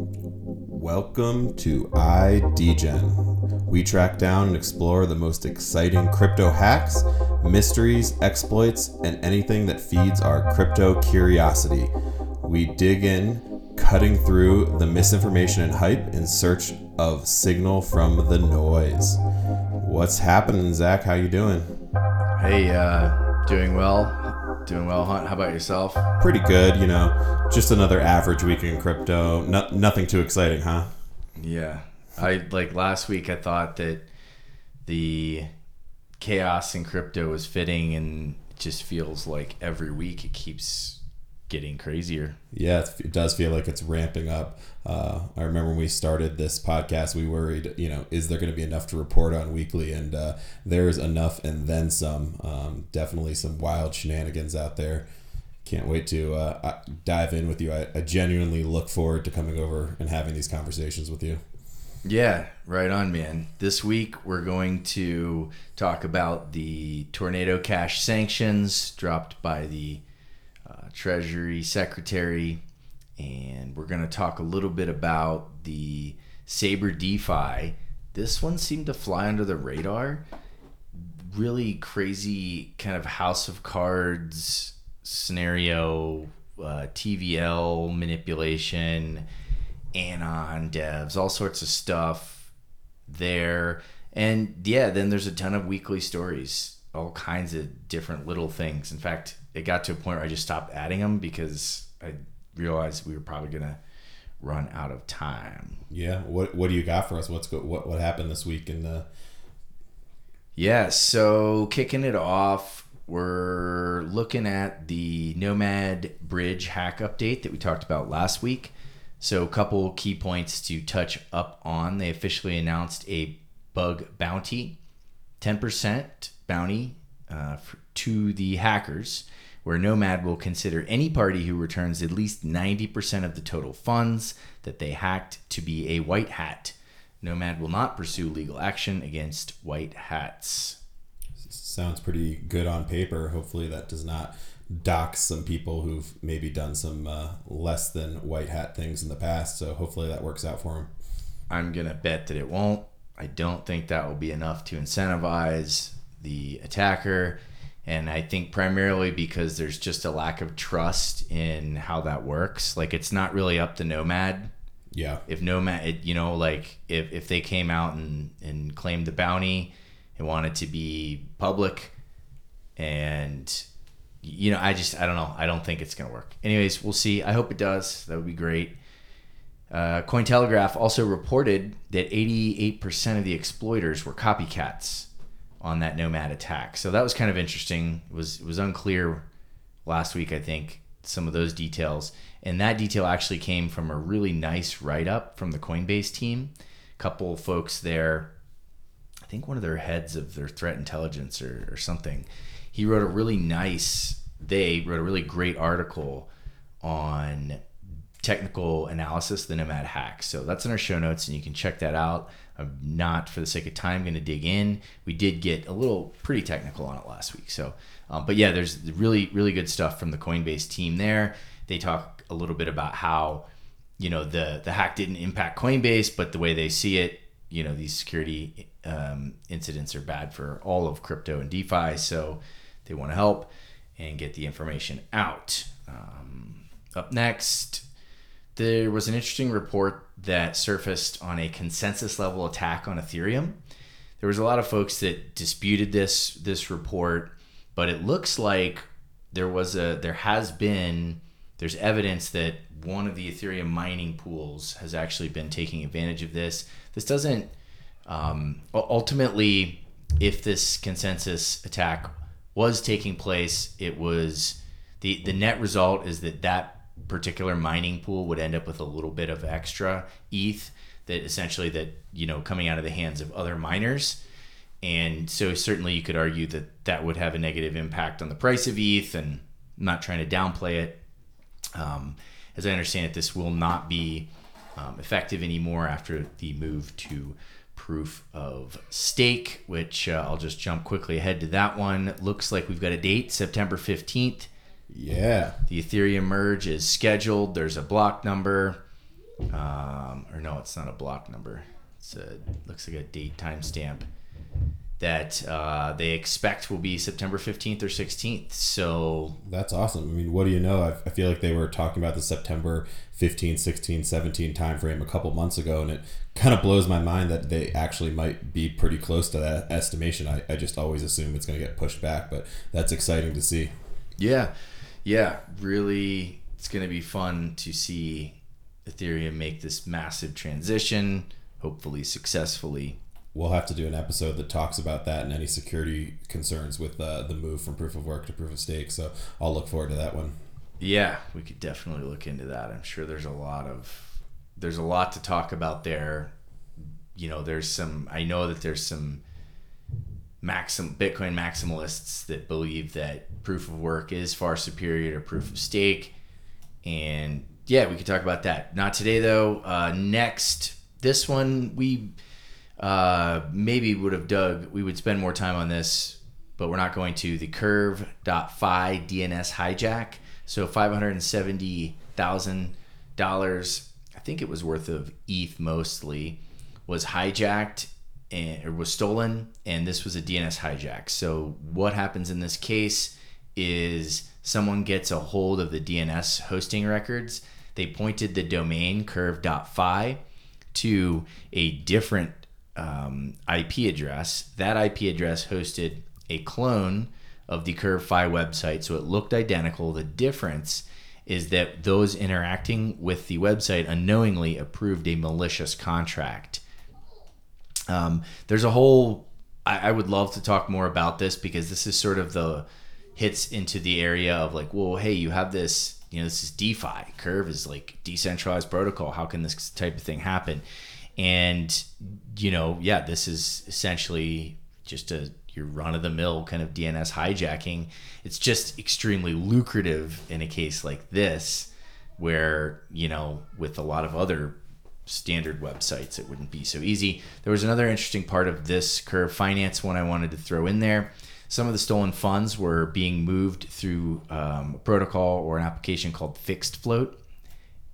Welcome to I, Degen. We track down and explore the most exciting crypto hacks, mysteries, exploits, and anything that feeds our crypto curiosity. We dig in, cutting through the misinformation and hype in search of signal from the noise. What's happening, Zach? How you doing? Hey, uh, doing well. Doing well, Hunt. How about yourself? Pretty good, you know. Just another average week in crypto. No, nothing too exciting, huh? Yeah. I like last week I thought that the chaos in crypto was fitting and it just feels like every week it keeps getting crazier. Yeah, it does feel like it's ramping up. Uh, I remember when we started this podcast, we worried, you know, is there going to be enough to report on weekly? And uh, there's enough and then some. Um, definitely some wild shenanigans out there. Can't wait to uh, dive in with you. I, I genuinely look forward to coming over and having these conversations with you. Yeah, right on, man. This week we're going to talk about the tornado cash sanctions dropped by the Treasury Secretary, and we're going to talk a little bit about the Saber DeFi. This one seemed to fly under the radar. Really crazy kind of House of Cards scenario, uh, TVL manipulation, Anon devs, all sorts of stuff there. And yeah, then there's a ton of weekly stories, all kinds of different little things. In fact, it got to a point where I just stopped adding them because I realized we were probably gonna run out of time. Yeah. What What do you got for us? What's go, what What happened this week in the? Yeah. So kicking it off, we're looking at the Nomad Bridge hack update that we talked about last week. So a couple key points to touch up on. They officially announced a bug bounty, ten percent bounty uh, for, to the hackers where Nomad will consider any party who returns at least 90% of the total funds that they hacked to be a white hat. Nomad will not pursue legal action against white hats. Sounds pretty good on paper. Hopefully, that does not dox some people who've maybe done some uh, less than white hat things in the past. So, hopefully, that works out for them. I'm going to bet that it won't. I don't think that will be enough to incentivize the attacker and I think primarily because there's just a lack of trust in how that works. Like it's not really up to Nomad. Yeah. If Nomad, it, you know, like if, if they came out and, and claimed the bounty and wanted to be public and, you know, I just, I don't know. I don't think it's going to work. Anyways, we'll see. I hope it does. That would be great. Uh, Cointelegraph also reported that 88% of the exploiters were copycats on that nomad attack. So that was kind of interesting. It was it was unclear last week, I think, some of those details. And that detail actually came from a really nice write up from the Coinbase team. A couple folks there, I think one of their heads of their threat intelligence or, or something, he wrote a really nice, they wrote a really great article on technical analysis the nomad hack so that's in our show notes and you can check that out I'm not, for the sake of time, going to dig in. We did get a little pretty technical on it last week. So, um, but yeah, there's really, really good stuff from the Coinbase team there. They talk a little bit about how, you know, the the hack didn't impact Coinbase, but the way they see it, you know, these security um, incidents are bad for all of crypto and DeFi. So they want to help and get the information out. Um, up next, there was an interesting report that surfaced on a consensus level attack on Ethereum. There was a lot of folks that disputed this this report, but it looks like there was a there has been there's evidence that one of the Ethereum mining pools has actually been taking advantage of this. This doesn't um, ultimately, if this consensus attack was taking place, it was the the net result is that that particular mining pool would end up with a little bit of extra ETH that essentially that you know coming out of the hands of other miners. And so certainly you could argue that that would have a negative impact on the price of ETH, and I'm not trying to downplay it. Um, as I understand it, this will not be um, effective anymore after the move to proof of stake, which uh, I'll just jump quickly ahead to that one. Looks like we've got a date, September 15th. Yeah. The Ethereum merge is scheduled. There's a block number. um, or no, it's not a block number. It's a looks like a date timestamp that uh, they expect will be September 15th or 16th. So That's awesome. I mean, what do you know? I, I feel like they were talking about the September 15, 16, 17 timeframe a couple months ago, and it kind of blows my mind that they actually might be pretty close to that estimation. I, I just always assume it's going to get pushed back, but that's exciting to see. yeah, yeah, really, it's going to be fun to see Ethereum make this massive transition, hopefully successfully. We'll have to do an episode that talks about that and any security concerns with uh, the move from proof of work to proof of stake. So I'll look forward to that one. Yeah, we could definitely look into that. I'm sure there's a lot of there's a lot to talk about there. You know, there's some I know that there's some maxim Bitcoin maximalists that believe that proof of work is far superior to proof of stake. And yeah, we could talk about that. Not today though. Uh, next, this one we uh, maybe would have dug. We would spend more time on this, but we're not going to. The Curve.fi DNS hijack. So five hundred and seventy thousand dollars. I think it was worth of ETH mostly was hijacked and or was stolen, and this was a DNS hijack. So what happens in this case is someone gets a hold of the DNS hosting records. They pointed the domain curve.fi to a different um, IP address. That IP address hosted a clone of the Curve.fi website, so it looked identical. The difference is that those interacting with the website unknowingly approved a malicious contract. Um, there's a whole. I, I would love to talk more about this because this is sort of the hits into the area of like, well, hey, you have this. You know, this is DeFi. Curve is like decentralized protocol. How can this type of thing happen? And you know, yeah, this is essentially just a your run of the mill kind of DNS hijacking. It's just extremely lucrative in a case like this, where you know, with a lot of other standard websites, it wouldn't be so easy. There was another interesting part of this Curve Finance one I wanted to throw in there. Some of the stolen funds were being moved through um, a protocol or an application called FixedFloat,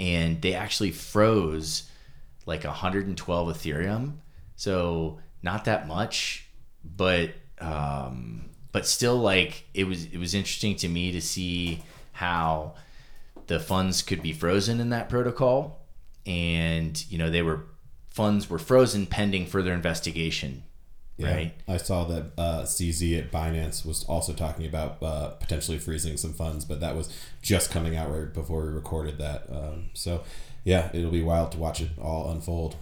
and they actually froze like 112 Ethereum. So not that much, but um, but still like it was it was interesting to me to see how the funds could be frozen in that protocol and you know they were funds were frozen pending further investigation right I saw that uh, CZ at Binance was also talking about uh, potentially freezing some funds, but that was just coming out right before we recorded that. Um, so, yeah, it'll be wild to watch it all unfold.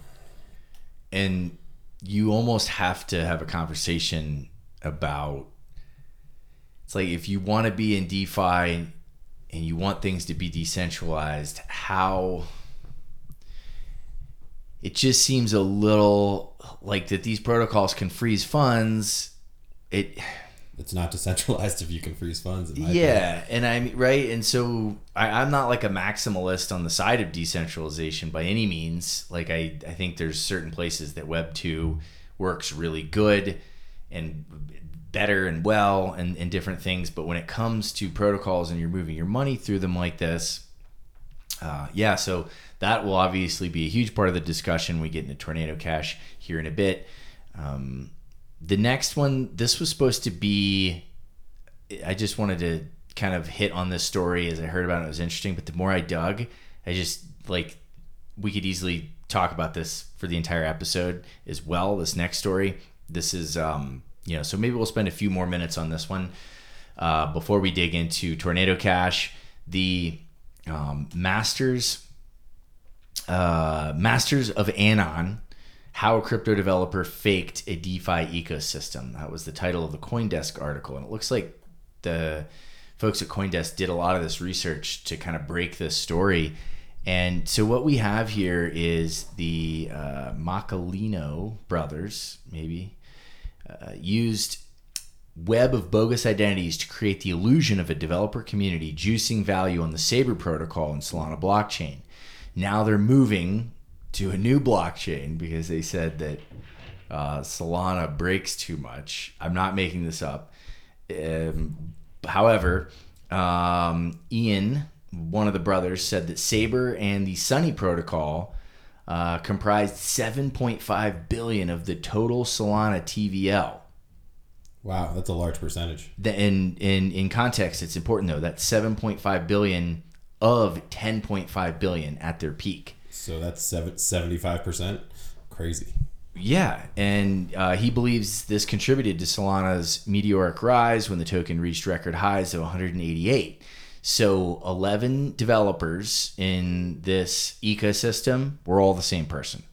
and you almost have to have a conversation about it's like if you want to be in DeFi and you want things to be decentralized, how it just seems a little like that these protocols can freeze funds. It It's not decentralized if you can freeze funds. In my opinion. yeah, and I'm right, and so I, I'm not like a maximalist on the side of decentralization by any means. Like I, I think there's certain places that Web two works really good and better and well and, and different things. But when it comes to protocols and you're moving your money through them like this, uh, yeah, so that will obviously be a huge part of the discussion. We get into Tornado Cash here in a bit. Um, the next one, this was supposed to be. I just wanted to kind of hit on this story as I heard about it. It was interesting, but the more I dug, I just like we could easily talk about this for the entire episode as well. This next story, this is um, you know, so maybe we'll spend a few more minutes on this one uh, before we dig into Tornado Cash. The um, Masters uh, Masters of Anon, how a crypto developer faked a DeFi ecosystem. That was the title of the CoinDesk article, and it looks like the folks at CoinDesk did a lot of this research to kind of break this story. And so what we have here is the uh, Macalinao brothers, maybe, uh, used web of bogus identities to create the illusion of a developer community, juicing value on the Saber protocol and Solana blockchain. Now they're moving to a new blockchain because they said that uh, Solana breaks too much. I'm not making this up. Um, however, um, Ian one of the brothers said that Saber and the Sunny Protocol uh, comprised 7.5 billion of the total Solana TVL. Wow, that's a large percentage. The, in in in context, it's important though that 7.5 billion of 10.5 billion at their peak. So that's seven, 75%. Crazy. Yeah, and uh, he believes this contributed to Solana's meteoric rise when the token reached record highs of 188. So 11 developers in this ecosystem were all the same person,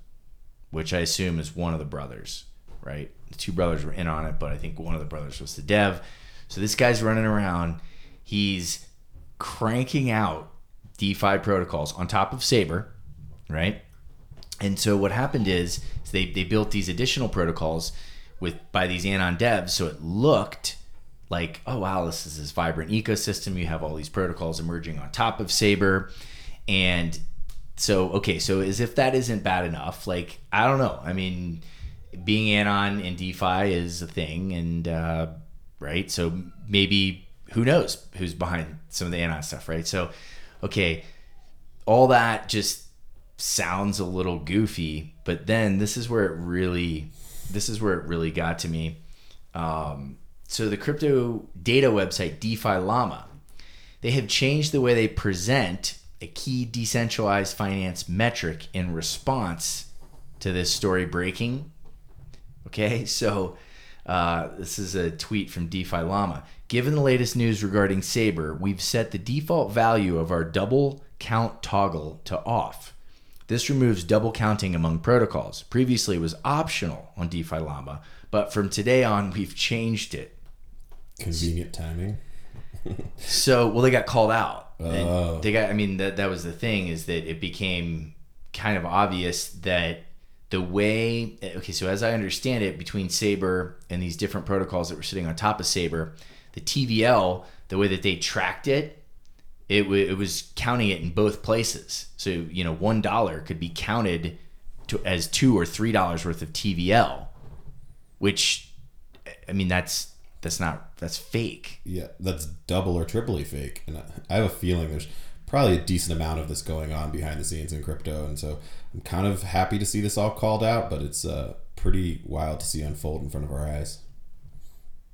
which I assume is one of the brothers, right? The two brothers were in on it, but I think one of the brothers was the dev. So this guy's running around. He's cranking out DeFi protocols on top of Saber, right? And so what happened is, is they, they built these additional protocols with by these anon devs, so it looked like, oh wow, this is this vibrant ecosystem. You have all these protocols emerging on top of Saber, and so okay, so as if that isn't bad enough, like I don't know. I mean, being anon in DeFi is a thing, and uh, right, so maybe who knows who's behind some of the anon stuff, right? So okay, all that just sounds a little goofy, but then this is where it really, this is where it really got to me. Um, so the crypto data website DeFi Llama, they have changed the way they present a key decentralized finance metric in response to this story breaking. Okay, so uh, this is a tweet from DeFi Llama. Given the latest news regarding Saber, we've set the default value of our double count toggle to off. This removes double counting among protocols. Previously, it was optional on DeFi Llama, but from today on, we've changed it. Convenient timing. So, well, they got called out. Oh. They got. I mean, that that was the thing is that it became kind of obvious that the way. Okay, so as I understand it, between Saber and these different protocols that were sitting on top of Saber, the TVL, the way that they tracked it, it, w- it was counting it in both places. So you know, one dollar could be counted to as two or three dollars worth of TVL, which, I mean, that's that's not that's fake. Yeah, that's double or triply fake. And I- I have a feeling there's probably a decent amount of this going on behind the scenes in crypto. And so I'm kind of happy to see this all called out, but it's uh, pretty wild to see unfold in front of our eyes.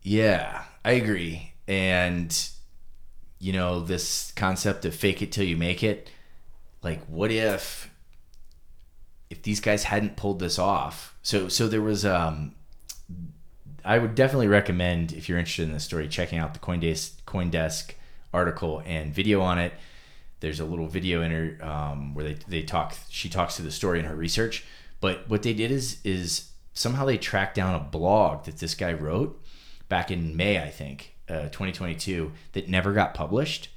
Yeah, I agree. And you know, this concept of fake it till you make it, like what if if these guys hadn't pulled this off? So so there was um I would definitely recommend if you're interested in this story checking out the Coindesk Coindesk article and video on it. There's a little video in her um, where they, they talk. She talks to the story in her research. But what they did is is somehow they tracked down a blog that this guy wrote back in May, I think, uh, 2022, that never got published.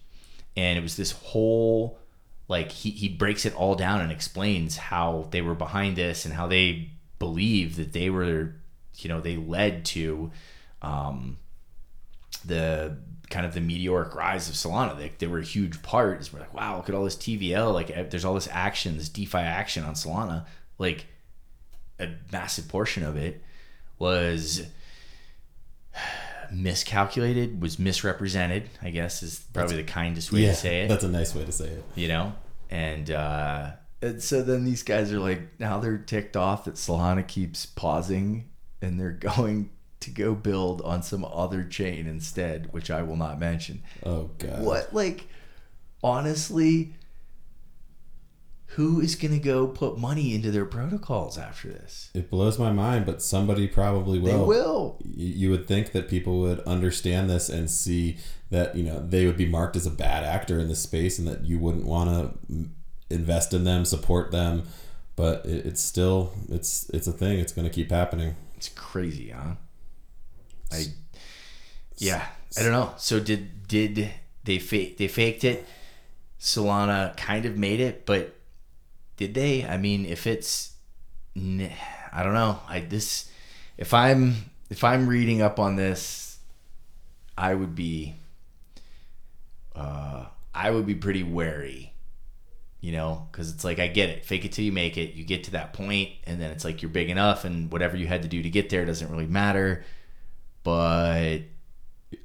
And it was this whole like he, he breaks it all down and explains how they were behind this and how they believe that they were you know they led to um, the kind of the meteoric rise of Solana. They, they were a huge part. We're like, wow, look at all this TVL. Like, there's all this action, this DeFi action on Solana. Like, a massive portion of it was miscalculated, was misrepresented. I guess is probably the kindest way yeah, to say it. that's a nice way to say it. You know, and uh, and so then these guys are like, now they're ticked off that Solana keeps pausing, and they're going to go build on some other chain instead, which I will not mention. Oh, God. What, like, honestly, who is going to go put money into their protocols after this? It blows my mind, but somebody probably will. They will. You would think that people would understand this and see that you know they would be marked as a bad actor in this space, and that you wouldn't want to invest in them, support them. But it, it's still it's it's a thing. It's going to keep happening. It's crazy, huh? I, yeah, I don't know. So did did they fake they faked it? Solana kind of made it, but did they? I mean, if it's, I don't know. I this, if I'm if I'm reading up on this, I would be, uh, I would be pretty wary. You know, because it's like I get it. Fake it till you make it. You get to that point, and then it's like you're big enough, and whatever you had to do to get there doesn't really matter. But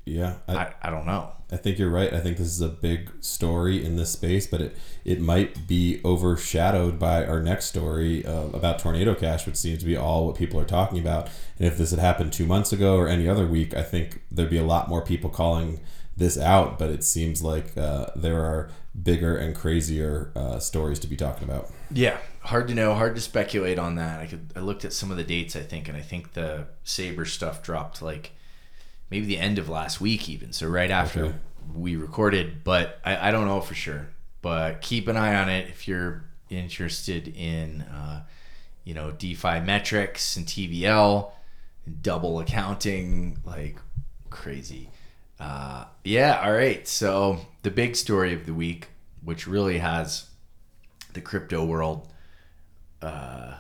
Yeah, I, I, I don't know. I think you're right. I think this is a big story in this space, but it, it might be overshadowed by our next story uh, about Tornado Cash, which seems to be all what people are talking about. And if this had happened two months ago or any other week, I think there'd be a lot more people calling this out. But it seems like uh, there are bigger and crazier uh, stories to be talking about. Yeah, hard to know, hard to speculate on that. I could I looked at some of the dates, I think, and I think the Saber stuff dropped like maybe the end of last week, even. So right after Okay. we recorded, but I, I don't know for sure. But keep an eye on it if you're interested in, uh, you know, DeFi metrics and TVL, double accounting, like crazy. Uh, yeah, all right. So the big story of the week, which really has the crypto world uh,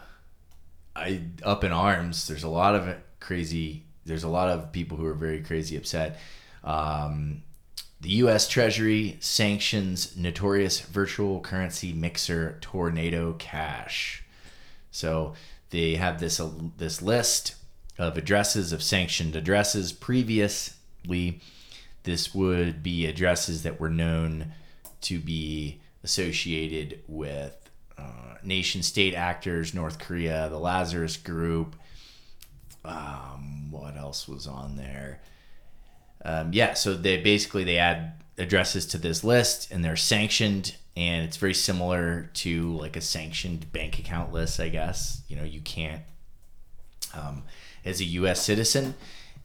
I up in arms. There's a lot of crazy. There's a lot of people who are very crazy upset. Um, the U.S. Treasury sanctions notorious virtual currency mixer Tornado Cash. So they have this uh, this list of addresses of sanctioned addresses. Previously, this would be addresses that were known to be associated with uh, nation state actors, North Korea, the Lazarus Group. Um, what else was on there? Um, yeah, so they basically they add addresses to this list, and they're sanctioned, and it's very similar to like a sanctioned bank account list, I guess. You know, you can't um, as a U.S. citizen,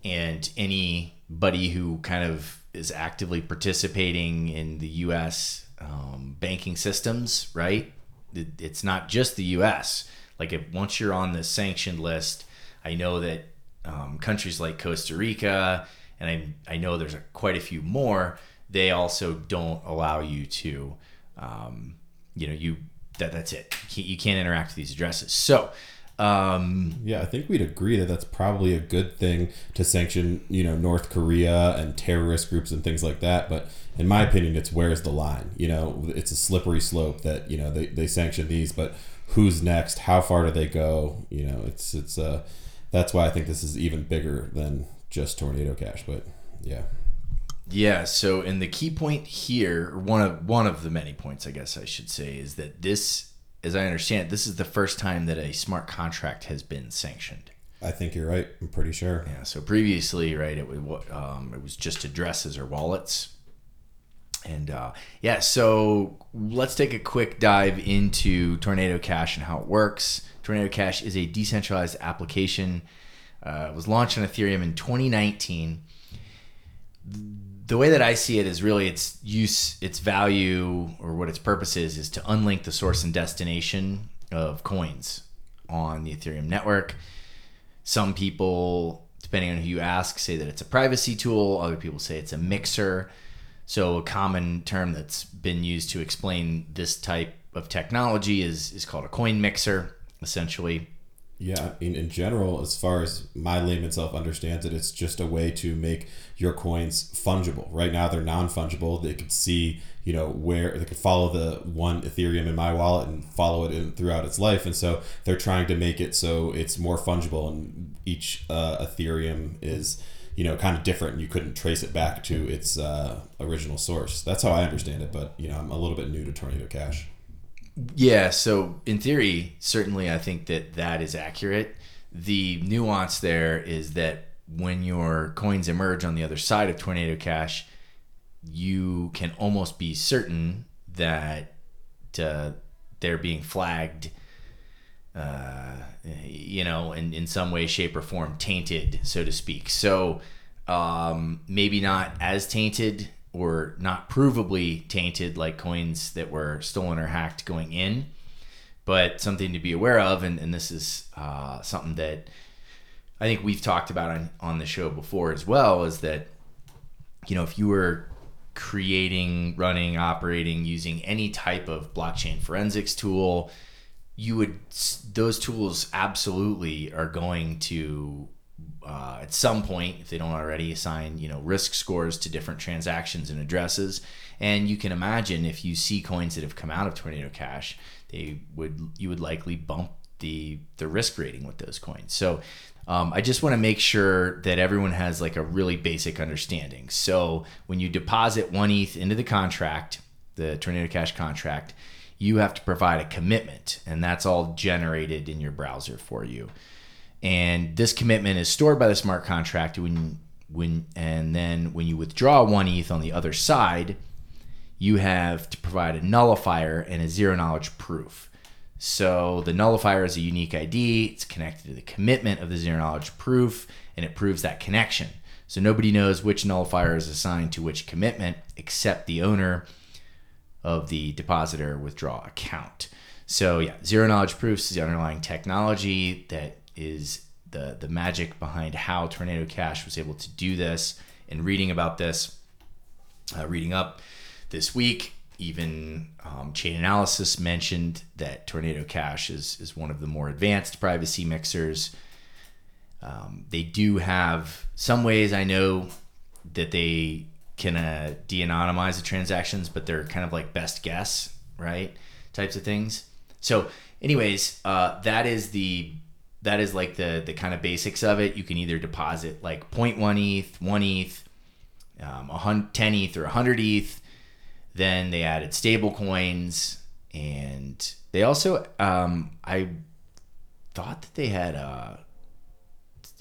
and anybody who kind of is actively participating in the U.S. Um, banking systems, right? It, it's not just the U.S. Like if once you're on the sanctioned list, I know that um, countries like Costa Rica, and I, I know there's a, quite a few more. They also don't allow you to, um, you know, you that that's it. You can't, interact with these addresses. So. Um, Yeah, I think we'd agree that that's probably a good thing to sanction, you know, North Korea and terrorist groups and things like that. But in my opinion, it's where's the line? You know, it's a slippery slope that you know they, they sanction these, but who's next? How far do they go? You know, it's it's uh that's why I think this is even bigger than just Tornado Cash. But yeah, Yeah. So, and the key point here, one of one of the many points, I guess I should say, is that this, as I understand it, this is the first time that a smart contract has been sanctioned. I think you're right. I'm pretty sure. Yeah. So previously, right, it was what um, it was just addresses or wallets. And uh, yeah, so let's take a quick dive into Tornado Cash and how it works. Tornado Cash is a decentralized application. Uh, it was launched on Ethereum in 2019 the way that I see it is really its use, its value, or what its purpose is, is to unlink the source and destination of coins on the Ethereum network. Some people, depending on who you ask, say that it's a privacy tool. Other people say it's a mixer. So a common term that's been used to explain this type of technology is is called a coin mixer, essentially. Yeah, in, in general, as far as my layman self understands it, it's just a way to make your coins fungible. Right now, they're non fungible. They could see, you know, where they could follow the one Ethereum in my wallet and follow it in, throughout its life. And so they're trying to make it so it's more fungible, and each uh, Ethereum is, you know, kind of different. You couldn't trace it back to its uh, original source. That's how I understand it. But you know, I'm a little bit new to Tornado Cash. Yeah, so in theory, certainly I think that that is accurate. The nuance there is that when your coins emerge on the other side of Tornado Cash, you can almost be certain that uh, they're being flagged, uh, you know, in, in some way, shape, or form, tainted, so to speak. So um, maybe not as tainted or not provably tainted like coins that were stolen or hacked going in, but something to be aware of. And, and this is uh, something that I think we've talked about on, on the show before as well is that, you know, if you were creating, running, operating using any type of blockchain forensics tool, you would, those tools absolutely are going to uh, at some point, if they don't already, assign you know risk scores to different transactions and addresses. And you can imagine if you see coins that have come out of Tornado Cash, they would you would likely bump the the risk rating with those coins. So um, I just want to make sure that everyone has like a really basic understanding. So when you deposit one ETH into the contract, the Tornado Cash contract, you have to provide a commitment, and that's all generated in your browser for you. And this commitment is stored by the smart contract when when and then when you withdraw one ETH on the other side, you have to provide a nullifier and a zero knowledge proof. So the nullifier is a unique ID. It's connected to the commitment of the zero knowledge proof, and it proves that connection. So nobody knows which nullifier is assigned to which commitment except the owner of the depositor withdraw account. So yeah, zero knowledge proofs is the underlying technology that is the the magic behind how Tornado Cash was able to do this. And reading about this, uh, reading up this week, even um, Chainalysis mentioned that Tornado Cash is is one of the more advanced privacy mixers. Um, they do have some ways I know that they can uh, de-anonymize the transactions, but they're kind of like best guess, right? Types of things. So, anyways, uh, that is the that is like the the kind of basics of it. You can either deposit like 0.1 ETH, 1 ETH, um, 10 ETH, or 100 ETH. Then they added stable coins, and they also um, I thought that they had uh,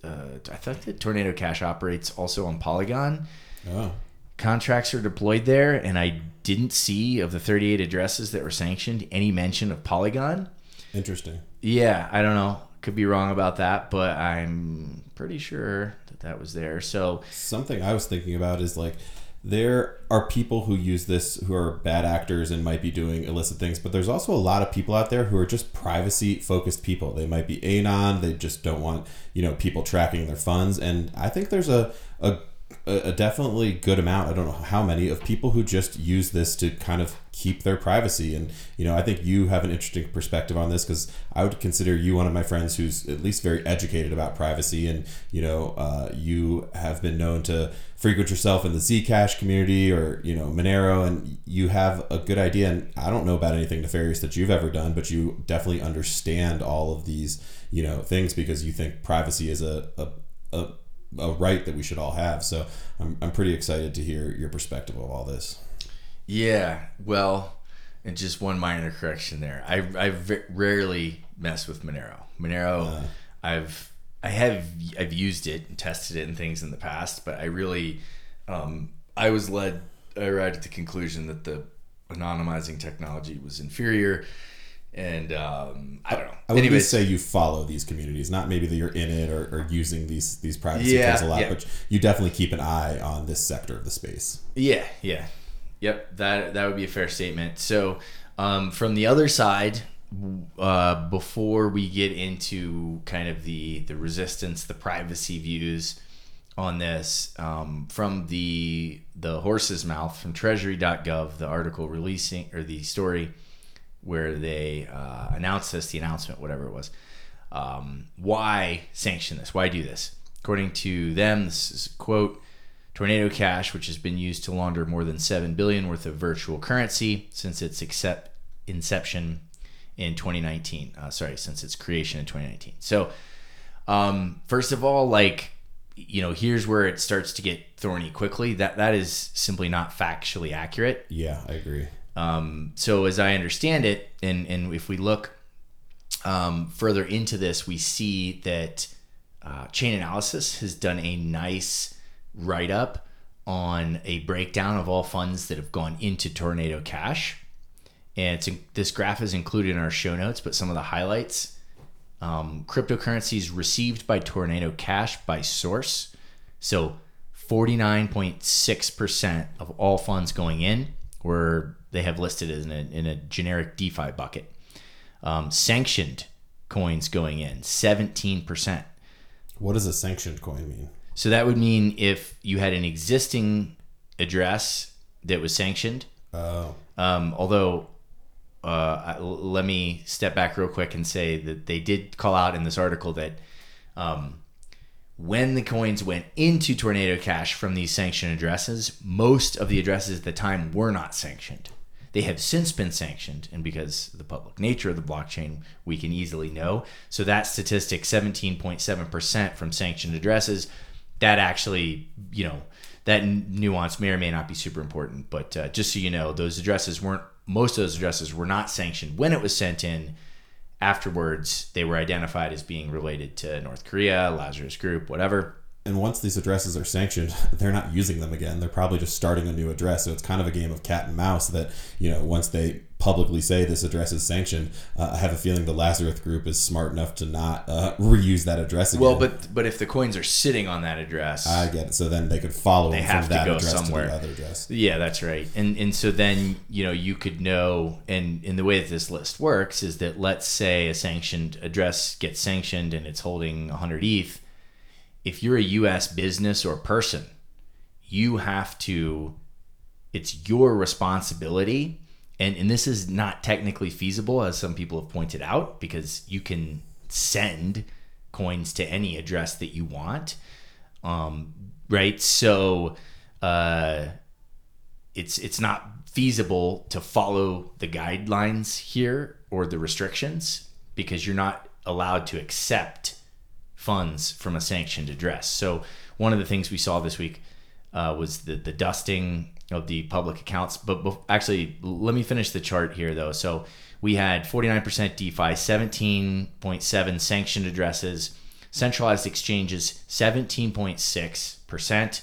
uh, I thought that Tornado Cash operates also on Polygon. Oh. Contracts are deployed there, and I didn't see of the 38 addresses that were sanctioned any mention of Polygon. Interesting. Yeah, I don't know. Could be wrong about that, but I'm pretty sure that that was there. So Something I was thinking about is like there are people who use this who are bad actors and might be doing illicit things, but there's also a lot of people out there who are just privacy focused people. They might be anon, they just don't want, you know, people tracking their funds. And I think there's a, a a, definitely good amount. I don't know how many of people who just use this to kind of keep their privacy. And you know, I think you have an interesting perspective on this because I would consider you one of my friends who's at least very educated about privacy. And you know, uh, you have been known to frequent yourself in the Zcash community or you know Monero, and you have a good idea. And I don't know about anything nefarious that you've ever done, but you definitely understand all of these you know things because you think privacy is a, a, a a right that we should all have. So I'm, I'm pretty excited to hear your perspective of all this. Yeah, well, and just one minor correction there. I I rarely mess with Monero. Monero, uh, I've I have I've used it and tested it and things in the past, but I really um, I was led I arrived at the conclusion that the anonymizing technology was inferior and um, I don't know. I would Anyways, say you follow these communities, not maybe that you're in it or, or using these these privacy yeah, tools a lot, yeah. but you definitely keep an eye on this sector of the space. Yeah, yeah, yep. That that would be a fair statement. So um, from the other side, uh, before we get into kind of the the resistance, the privacy views on this, um, from the the horse's mouth from Treasury.gov, the article releasing or the story where they uh, announced this, the announcement, whatever it was. Um, why sanction this? Why do this? According to them, this is quote Tornado Cash, which has been used to launder more than seven billion worth of virtual currency since its accept, inception in 2019. Uh, sorry, since its creation in 2019. So, um, first of all, like you know, here's where it starts to get thorny quickly. That that is simply not factually accurate. Yeah, I agree. Um, so as I understand it, and and if we look um, further into this, we see that uh, Chainalysis has done a nice write up on a breakdown of all funds that have gone into Tornado Cash. And it's this graph is included in our show notes, but some of the highlights um, cryptocurrencies received by Tornado Cash by source. So 49.6% of all funds going in were they have listed in a, in a generic DeFi bucket. Um, sanctioned coins going in, 17%. What does a sanctioned coin mean? So that would mean if you had an existing address that was sanctioned. Oh. Um, although, uh, let me step back real quick and say that they did call out in this article that um, when the coins went into Tornado Cash from these sanctioned addresses, most of the addresses at the time were not sanctioned. They have since been sanctioned, and because of the public nature of the blockchain, we can easily know. So that statistic, 17.7% from sanctioned addresses, that actually, you know, that nuance may or may not be super important. But uh, just so you know, those addresses weren't, most of those addresses were not sanctioned when it was sent in. Afterwards, they were identified as being related to North Korea, Lazarus Group, whatever and once these addresses are sanctioned, they're not using them again. They're probably just starting a new address. So it's kind of a game of cat and mouse that, you know, once they publicly say this address is sanctioned, uh, I have a feeling the Lazarus group is smart enough to not uh, reuse that address again. Well, but but if the coins are sitting on that address, I get it. So then they could follow they have from to that go address somewhere. to the other address. Yeah, that's right. And and so then you know you could know, and in the way that this list works is that let's say a sanctioned address gets sanctioned and it's holding 100 ETH if you're a US business or person, you have to, it's your responsibility. And, and this is not technically feasible, as some people have pointed out, because you can send coins to any address that you want. Um, right. So uh, it's, it's not feasible to follow the guidelines here or the restrictions because you're not allowed to accept funds from a sanctioned address. So one of the things we saw this week uh, was the the dusting of the public accounts. But, but actually, let me finish the chart here though. So we had 49% DeFi, 17.7 sanctioned addresses, centralized exchanges 17.6%.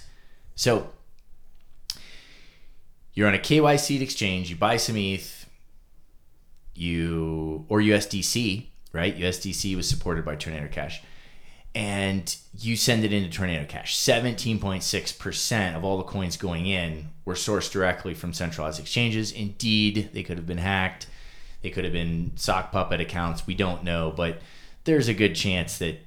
So you're on a KYC exchange, you buy some ETH, you or USDC, right? USDC was supported by Tornado Cash and you send it into Tornado Cash. 17.6% of all the coins going in were sourced directly from centralized exchanges. Indeed, they could have been hacked. They could have been sock puppet accounts. We don't know, but there's a good chance that,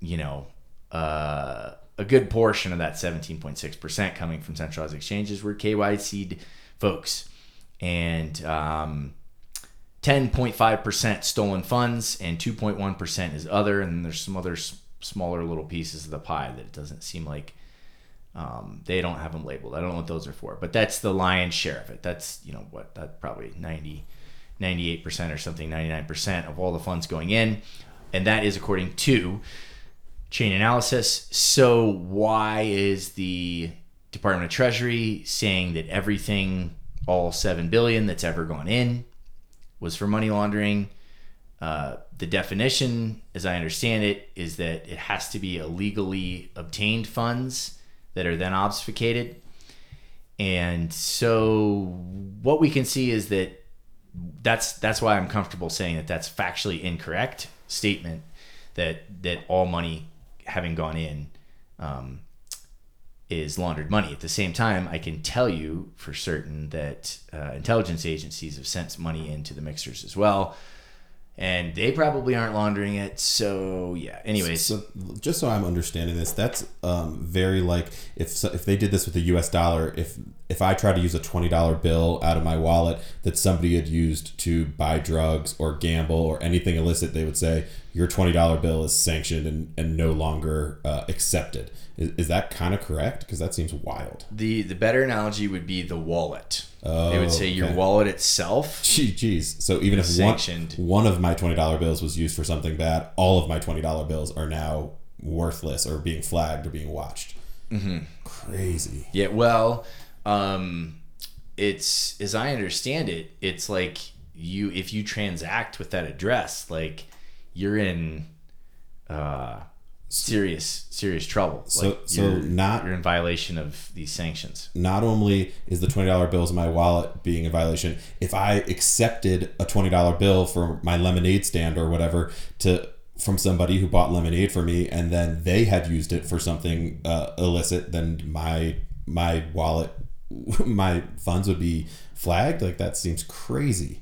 you know, uh, a good portion of that 17.6% coming from centralized exchanges were KYC'd folks. And, um, 10.5% stolen funds and 2.1% is other and there's some other s- smaller little pieces of the pie that it doesn't seem like um, they don't have them labeled. I don't know what those are for but that's the lion's share of it. That's you know what that probably 90 98% or something 99% of all the funds going in. And that is according to Chainalysis. So why is the department of treasury saying that everything all 7 billion that's ever gone in was for money laundering. Uh, the definition, as I understand it, is that it has to be illegally obtained funds that are then obfuscated. And so, what we can see is that that's that's why I'm comfortable saying that that's factually incorrect statement that that all money having gone in um, is laundered money. At the same time, I can tell you for certain that uh, intelligence agencies have sent money into the mixers as well, and they probably aren't laundering it. So yeah. Anyways, So just so I'm understanding this, that's um, very like if if they did this with the U.S. dollar, if if I try to use a twenty dollar bill out of my wallet that somebody had used to buy drugs or gamble or anything illicit, they would say your twenty dollar bill is sanctioned and, and no longer uh, accepted. Is, is that kind of correct? Because that seems wild. the the better analogy would be the wallet. Oh, they would say your okay. wallet itself. Gee, geez. So even if one, one of my twenty dollar bills was used for something bad, all of my twenty dollar bills are now worthless or being flagged or being watched. Mm-hmm. Crazy. Yeah, well, um, it's as I understand it, it's like you if you transact with that address, like you're in uh, serious serious trouble. So- like so you're, not- you're in violation of these sanctions. Not only is the twenty dollar bills in my wallet being a violation, if I accepted a twenty dollar bill for my lemonade stand or whatever to from somebody who bought lemonade for me and then they had used it for something uh, illicit, then my my wallet, my funds would be flagged. Like that seems crazy.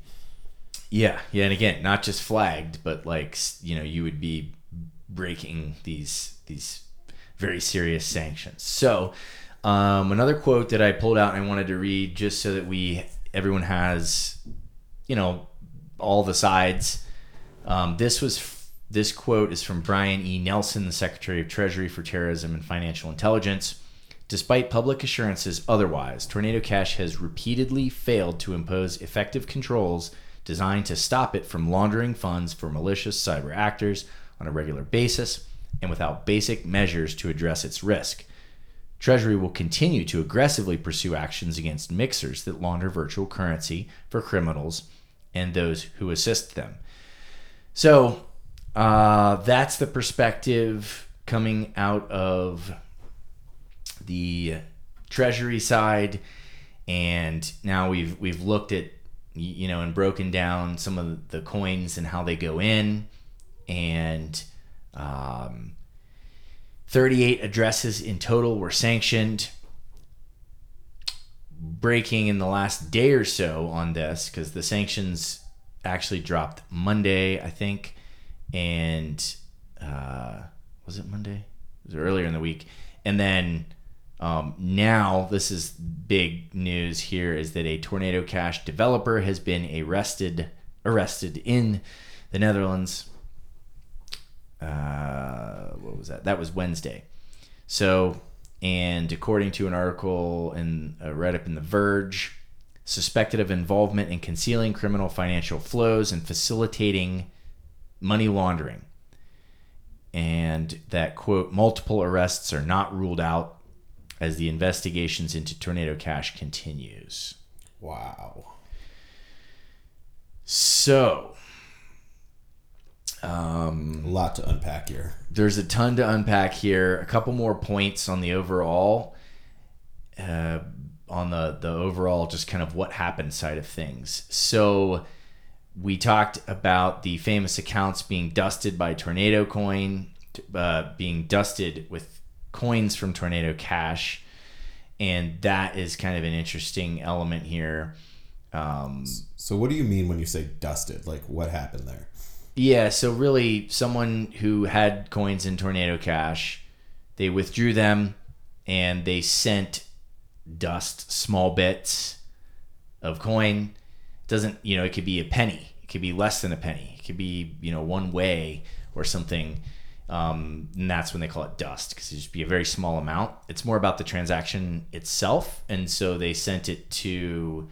Yeah, yeah, and again, not just flagged, but like you know, you would be breaking these these very serious sanctions. So, um, another quote that I pulled out and I wanted to read just so that we everyone has, you know, all the sides. Um, this was f- this quote is from Brian E. Nelson, the Secretary of Treasury for Terrorism and Financial Intelligence. Despite public assurances otherwise, Tornado Cash has repeatedly failed to impose effective controls designed to stop it from laundering funds for malicious cyber actors on a regular basis and without basic measures to address its risk. Treasury will continue to aggressively pursue actions against mixers that launder virtual currency for criminals and those who assist them. So uh, that's the perspective coming out of the Treasury side, and now we've we've looked at you know and broken down some of the coins and how they go in, and um, 38 addresses in total were sanctioned. Breaking in the last day or so on this because the sanctions actually dropped Monday, I think, and uh, was it Monday? It was earlier in the week, and then um, now this is big news here is that a Tornado Cash developer has been arrested arrested in the Netherlands. Uh, what was that? That was Wednesday. So and according to an article in uh, read up in The Verge, suspected of involvement in concealing criminal financial flows and facilitating money laundering. And that, quote, multiple arrests are not ruled out as the investigations into Tornado Cash continues. Wow. So, um, A lot to unpack here. there's a ton to unpack here. A couple more points on the overall, uh, on the the overall, just kind of what happened side of things. So we talked about the famous accounts being dusted by Tornado Coin, uh, being dusted with coins from Tornado Cash, and that is kind of an interesting element here. Um, So, what do you mean when you say dusted? Like, what happened there? Yeah, so really, someone who had coins in Tornado Cash, they withdrew them and they sent dust, small bits of coin. Doesn't you know? It could be a penny. It could be less than a penny. It could be you know one wei or something. Um, and that's when they call it dust because it just be a very small amount. It's more about the transaction itself, and so they sent it to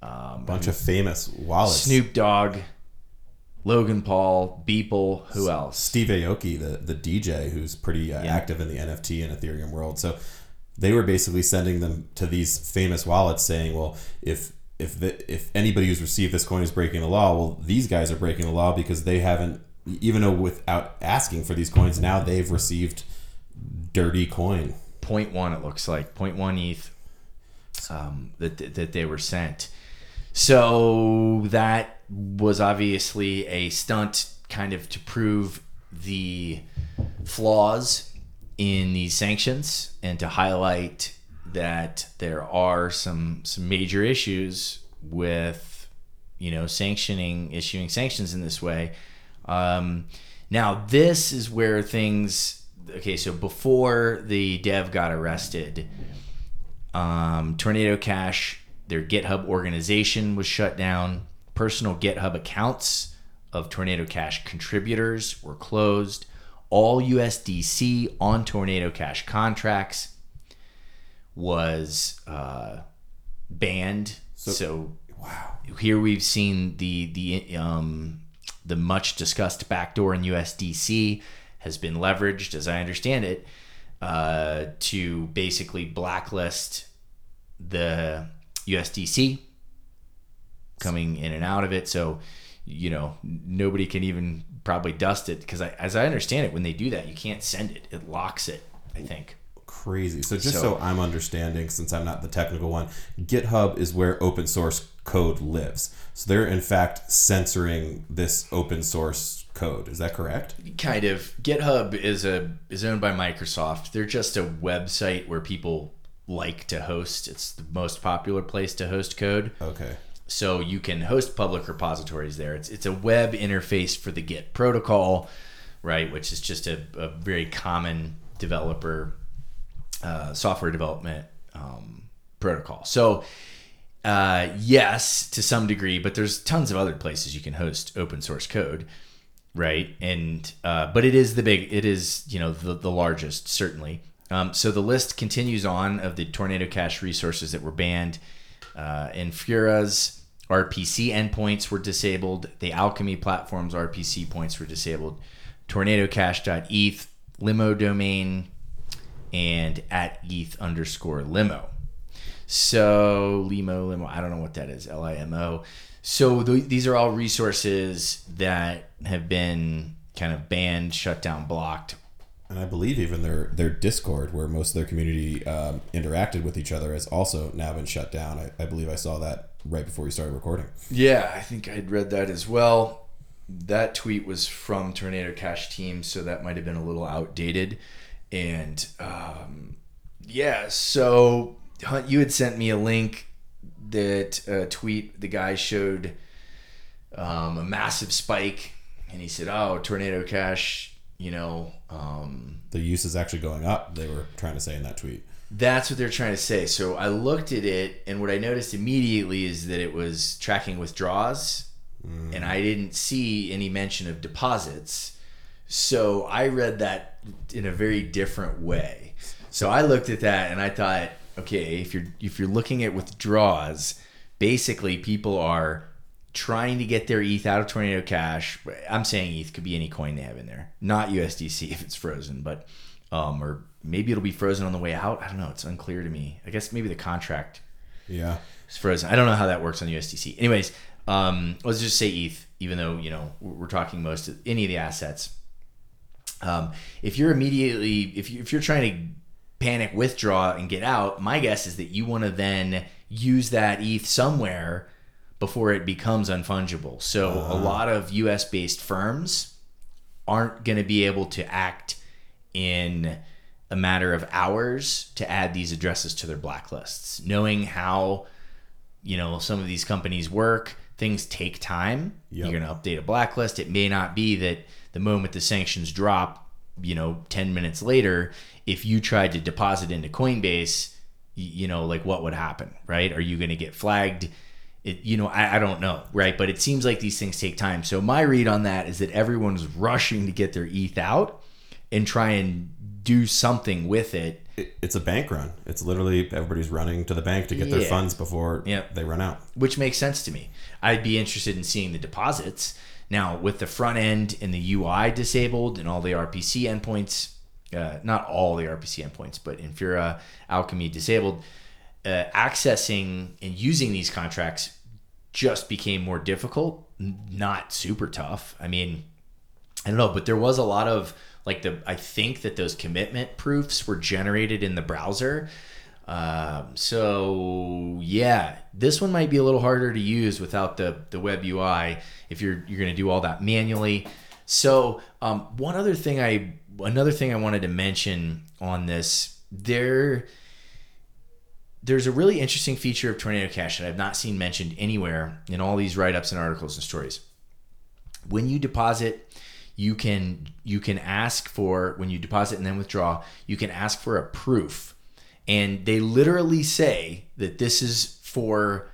um, a bunch of famous wallets. Snoop Dogg, Logan Paul, Beeple, who else? Steve Aoki, the, the DJ, who's pretty uh, active in the NFT and Ethereum world. So they were basically sending them to these famous wallets, saying, "Well, if if the, if anybody who's received this coin is breaking the law, well, these guys are breaking the law because they haven't, even though without asking for these coins, now they've received dirty coin." Point one, it looks like point one ETH um, that that they were sent. So that was obviously a stunt, kind of to prove the flaws in these sanctions and to highlight that there are some some major issues with you know sanctioning issuing sanctions in this way. Um, now this is where things okay so before the dev got arrested um, tornado cash their github organization was shut down personal github accounts of tornado cash contributors were closed all usdc on tornado cash contracts was uh, banned. So, Wow. here we've seen the the um, the much discussed backdoor in USDC has been leveraged, as I understand it, uh, to basically blacklist the USDC coming in and out of it. So, you know, nobody can even probably dust it because, as I understand it, when they do that, you can't send it; it locks it. I think. Crazy. So just So- so, I'm understanding, since I'm not the technical one, GitHub is where open source code lives. So they're in fact censoring this open source code. Is that correct? kind of github is a is owned by microsoft they're just a website where people like to host. It's the most popular place to host code. Okay. so you can host public repositories there. It's, it's a web interface for the git protocol right which is just a, a very common developer uh, software development um, protocol. So uh, yes to some degree but there's tons of other places you can host open source code right? And uh, but it is the big it is you know the, the largest certainly Um, so the list continues on of the Tornado Cash resources that were banned. Uh, Infura's RPC endpoints were disabled. The Alchemy platform's RPC points were disabled. TornadoCash.eth, limo domain, and at eth underscore limo. So limo limo, I don't know what that is. L I M O. So th- these are all resources that have been kind of banned, shut down, blocked. And I believe even their their Discord, where most of their community um, interacted with each other, has also now been shut down. I, I believe I saw that right before we started recording. Yeah, I think I'd read that as well. That tweet was from Tornado Cash Team, so that might have been a little outdated. And um, yeah, so Hunt, you had sent me a link that uh, tweet. The guy showed um, a massive spike, and he said, "Oh, Tornado Cash, you know." Um, The use is actually going up. They were trying to say in that tweet. That's what they're trying to say. So I looked at it, and what I noticed immediately is that it was tracking withdrawals, and I didn't see any mention of deposits. So I read that in a very different way. So I looked at that and I thought, okay, if you're if you're looking at withdrawals, basically people are trying to get their ETH out of Tornado Cash. I'm saying ETH could be any coin they have in there, not USDC if it's frozen, but um, or maybe it'll be frozen on the way out. I don't know. It's unclear to me. I guess maybe the contract Yeah. is frozen. I don't know how that works on USDC. Anyways, um, let's just say ETH, even though you know we're we're talking most of any of the assets. Um, if you're immediately, if you if you're trying to panic withdraw and get out, my guess is that you want to then use that ETH somewhere before it becomes unfungible. So a ah. lot of US based firms aren't going to be able to act in a matter of hours to add these addresses to their blacklists. Knowing how you know some of these companies work, things take time. Yep. You're going to update a blacklist. It may not be that the moment the sanctions drop, you know, 10 minutes later, if you tried to deposit into Coinbase, you know, like what would happen, right? Are you going to get flagged? It, you know, I, I don't know, right? But it seems like these things take time. So my read on that is that everyone's rushing to get their ETH out and try and do something with it. It, it's a bank run. It's literally everybody's running to the bank to get their funds before Yep. they run out. which makes sense to me. I'd be interested in seeing the deposits. Now, with the front end and the UI disabled and all the RPC endpoints, uh, not all the RPC endpoints, but Infura, Alchemy disabled, uh, accessing and using these contracts just became more difficult, not super tough. I mean, I don't know, but there was a lot of like the I think that those commitment proofs were generated in the browser. Um, so yeah, this one might be a little harder to use without the the web UI if you're you're gonna do all that manually. So um, one other thing I another thing I wanted to mention on this there there's a really interesting feature of Tornado Cash that I've not seen mentioned anywhere in all these write ups and articles and stories when you deposit you can you can ask for when you deposit and then withdraw you can ask for a proof and they literally say that this is for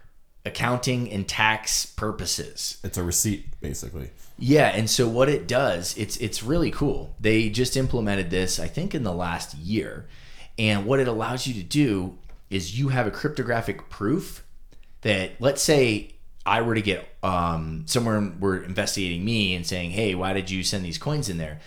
accounting and tax purposes It's a receipt, basically. yeah, and so what it does, it's it's really cool. They just implemented this, I think, in the last year, and what it allows you to do is you have a cryptographic proof that, let's say, I were to get um, someone were investigating me and saying, "Hey, why did you send these coins in there?"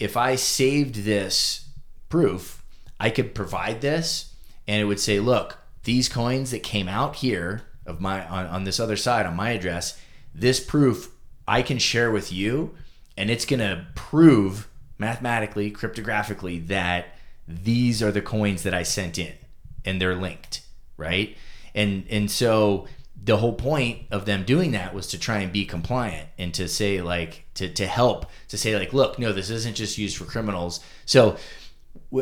If I saved this proof, I could provide this, and it would say, "Look, these coins that came out here of my on, on this other side on my address, this proof I can share with you, and it's gonna prove mathematically, cryptographically that these are the coins that I sent in, and they're linked, right? And and so the whole point of them doing that was to try and be compliant and to say like to to help to say like look no this isn't just used for criminals. So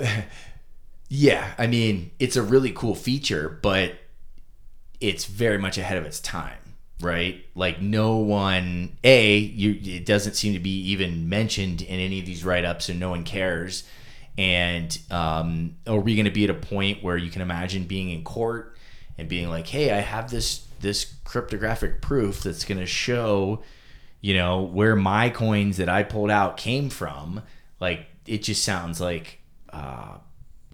yeah i mean it's a really cool feature but it's very much ahead of its time right? Like no one a you it doesn't seem to be even mentioned in any of these write-ups and no one cares and um, are we going to be at a point where you can imagine being in court and being like hey i have this this cryptographic proof that's going to show you know where my coins that i pulled out came from like it just sounds like uh,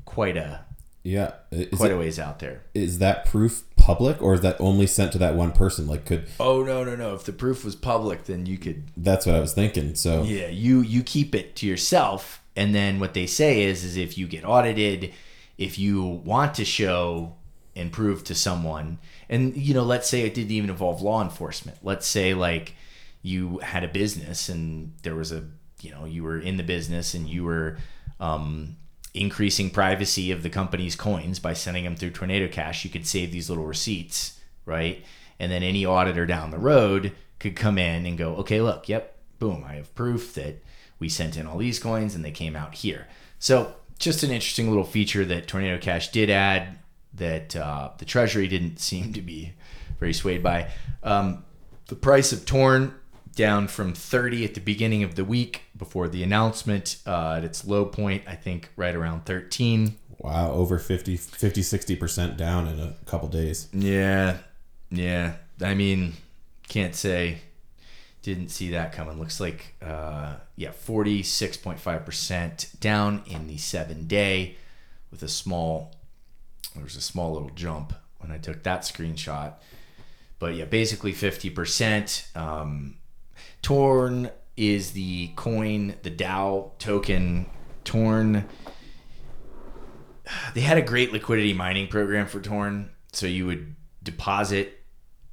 quite a Yeah. Is, quite it- a ways out there. is that proof public or is that only sent to that one person? Like, could Oh no no no! If the proof was public, then you could that's what I was thinking. So Yeah, you you keep it to yourself, and then what they say is is if you get audited, if you want to show and prove to someone, and you know, let's say it didn't even involve law enforcement. Let's say like you had a business and there was a you know you were in the business and you were um, increasing privacy of the company's coins by sending them through Tornado Cash. You could save these little receipts, right? And then any auditor down the road could come in and go, okay, look, yep, boom, I have proof that we sent in all these coins and they came out here. So just an interesting little feature that Tornado Cash did add that uh, the Treasury didn't seem to be very swayed by. Um, the price of Torn down from 30 at the beginning of the week before the announcement uh, at its low point, I think right around 13. wow, over 50, 50 60% down in a couple days. Yeah, yeah. I mean, can't say didn't see that coming. Looks like uh, yeah, forty six point five percent down in the seven day, with a small. There was a small little jump when I took that screenshot, but yeah, basically fifty percent. Um, Torn is the coin, the DAO token. Torn they had a great liquidity mining program for Torn. So you would deposit,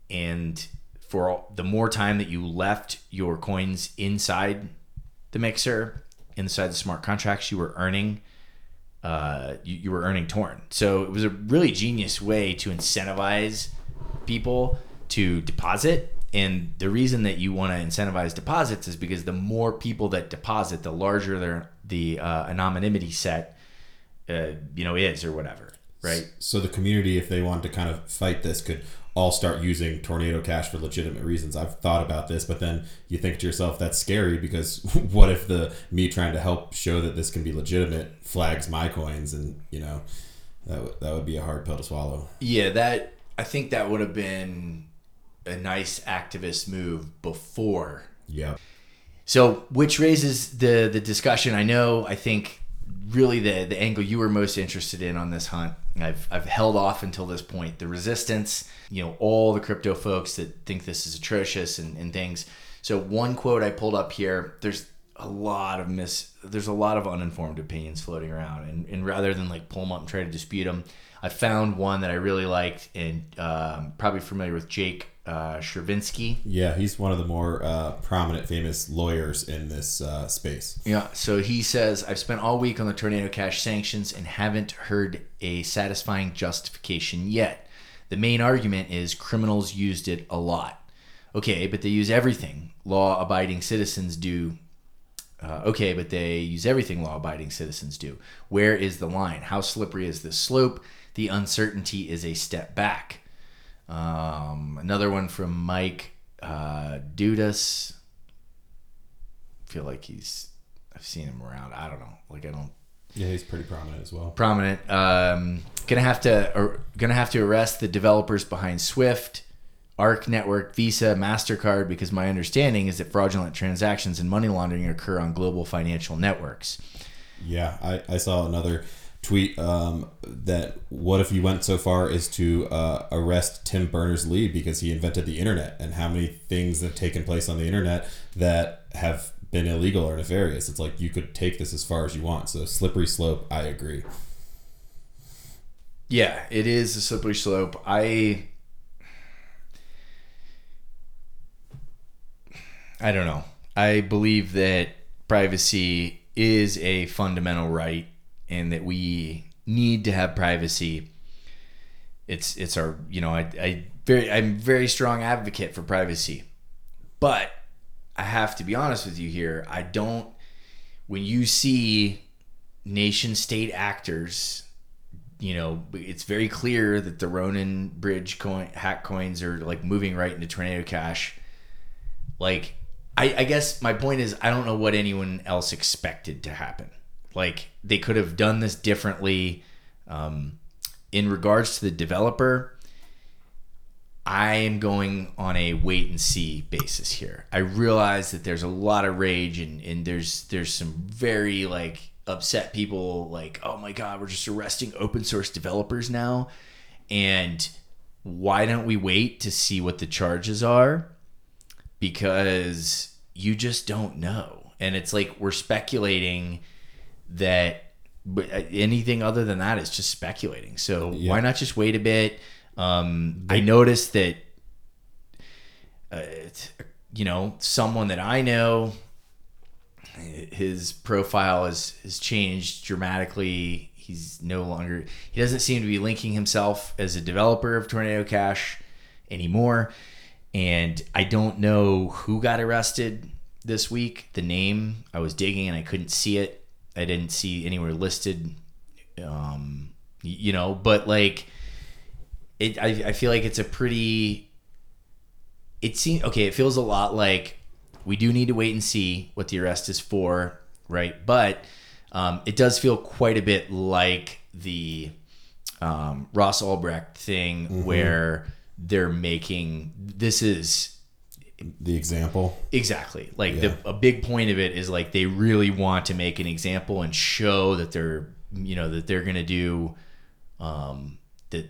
and for all, the more time that you left your coins inside the mixer, inside the smart contracts, you were earning. Uh, you, you were earning Torn. So it was a really genius way to incentivize people to deposit. And the reason that you want to incentivize deposits is because the more people that deposit, the larger their the uh, anonymity set uh, you know is or whatever right So the community, if they wanted to kind of fight this, could all start using Tornado Cash for legitimate reasons. I've thought about this, but then you think to yourself, that's scary because what if the me trying to help show that this can be legitimate flags my coins, and you know that w- that would be a hard pill to swallow. yeah that i think that would have been a nice activist move before Yeah. so which raises the the discussion i know i think really the the angle you were most interested in on this hunt. I've i've held off until this point. The resistance you know all the crypto folks that think this is atrocious and, and things. So one quote i pulled up here there's a lot of mis there's a lot of uninformed opinions floating around and, and rather than like pull them up and try to dispute them i found one that i really liked and um, probably familiar with jake uh, Chervinsky. Yeah, he's one of the more uh, prominent, famous lawyers in this uh, space. Yeah, so he says, I've spent all week on the Tornado Cash sanctions and haven't heard a satisfying justification yet. The main argument is criminals used it a lot. Okay, but they use everything law abiding citizens do. Uh, okay, but they use everything law abiding citizens do. Where is the line? How slippery is this slope? The uncertainty is a step back. Um, another one from Mike uh, Dudas. feel like he's I've seen him around. I don't know. Like I don't Yeah, he's pretty prominent as well. prominent. Um, gonna have to or gonna have to arrest the developers behind Swift, Arc Network, Visa, Mastercard because my understanding is that fraudulent transactions and money laundering occur on global financial networks. Yeah, I, I saw another tweet um, that what if you went so far as to uh, arrest Tim Berners Lee because he invented the internet and how many things have taken place on the internet that have been illegal or nefarious. It's like you could take this as far as you want. So slippery slope, I agree. Yeah, it is a slippery slope. I I don't know. I believe that privacy is a fundamental right and that we need to have privacy. It's it's our you know, I, I very I'm very strong advocate for privacy. But I have to be honest with you here. I don't when you see nation state actors you know, it's very clear that the Ronin Bridge coin hack coins are like moving right into Tornado Cash. Like, I, I guess my point is, I don't know what anyone else expected to happen. Like, they could have done this differently. Um, in regards to the developer, I am going on a wait and see basis here. I realize that there's a lot of rage and, and there's there's some very like upset people like, oh my God, we're just arresting open source developers now. And why don't we wait to see what the charges are? Because you just don't know. And it's like we're speculating that but uh, anything other than that is just speculating. So Yeah. why not just wait a bit? Um, I noticed that, uh, you know, someone that I know, his profile has, has changed dramatically. He's no longer, he doesn't seem to be linking himself as a developer of Tornado Cash anymore. And I don't know who got arrested this week. The name, I was digging and I couldn't see it. I didn't see anywhere listed. Um, you know, but like, it, I, I feel like it's a pretty, it seems, okay, it feels a lot like we do need to wait and see what the arrest is for, right? But um, it does feel quite a bit like the um, Ross Ulbricht thing where they're making this is The example. exactly like Yeah. the a big point of it is like they really want to make an example and show that they're you know that they're gonna do um, that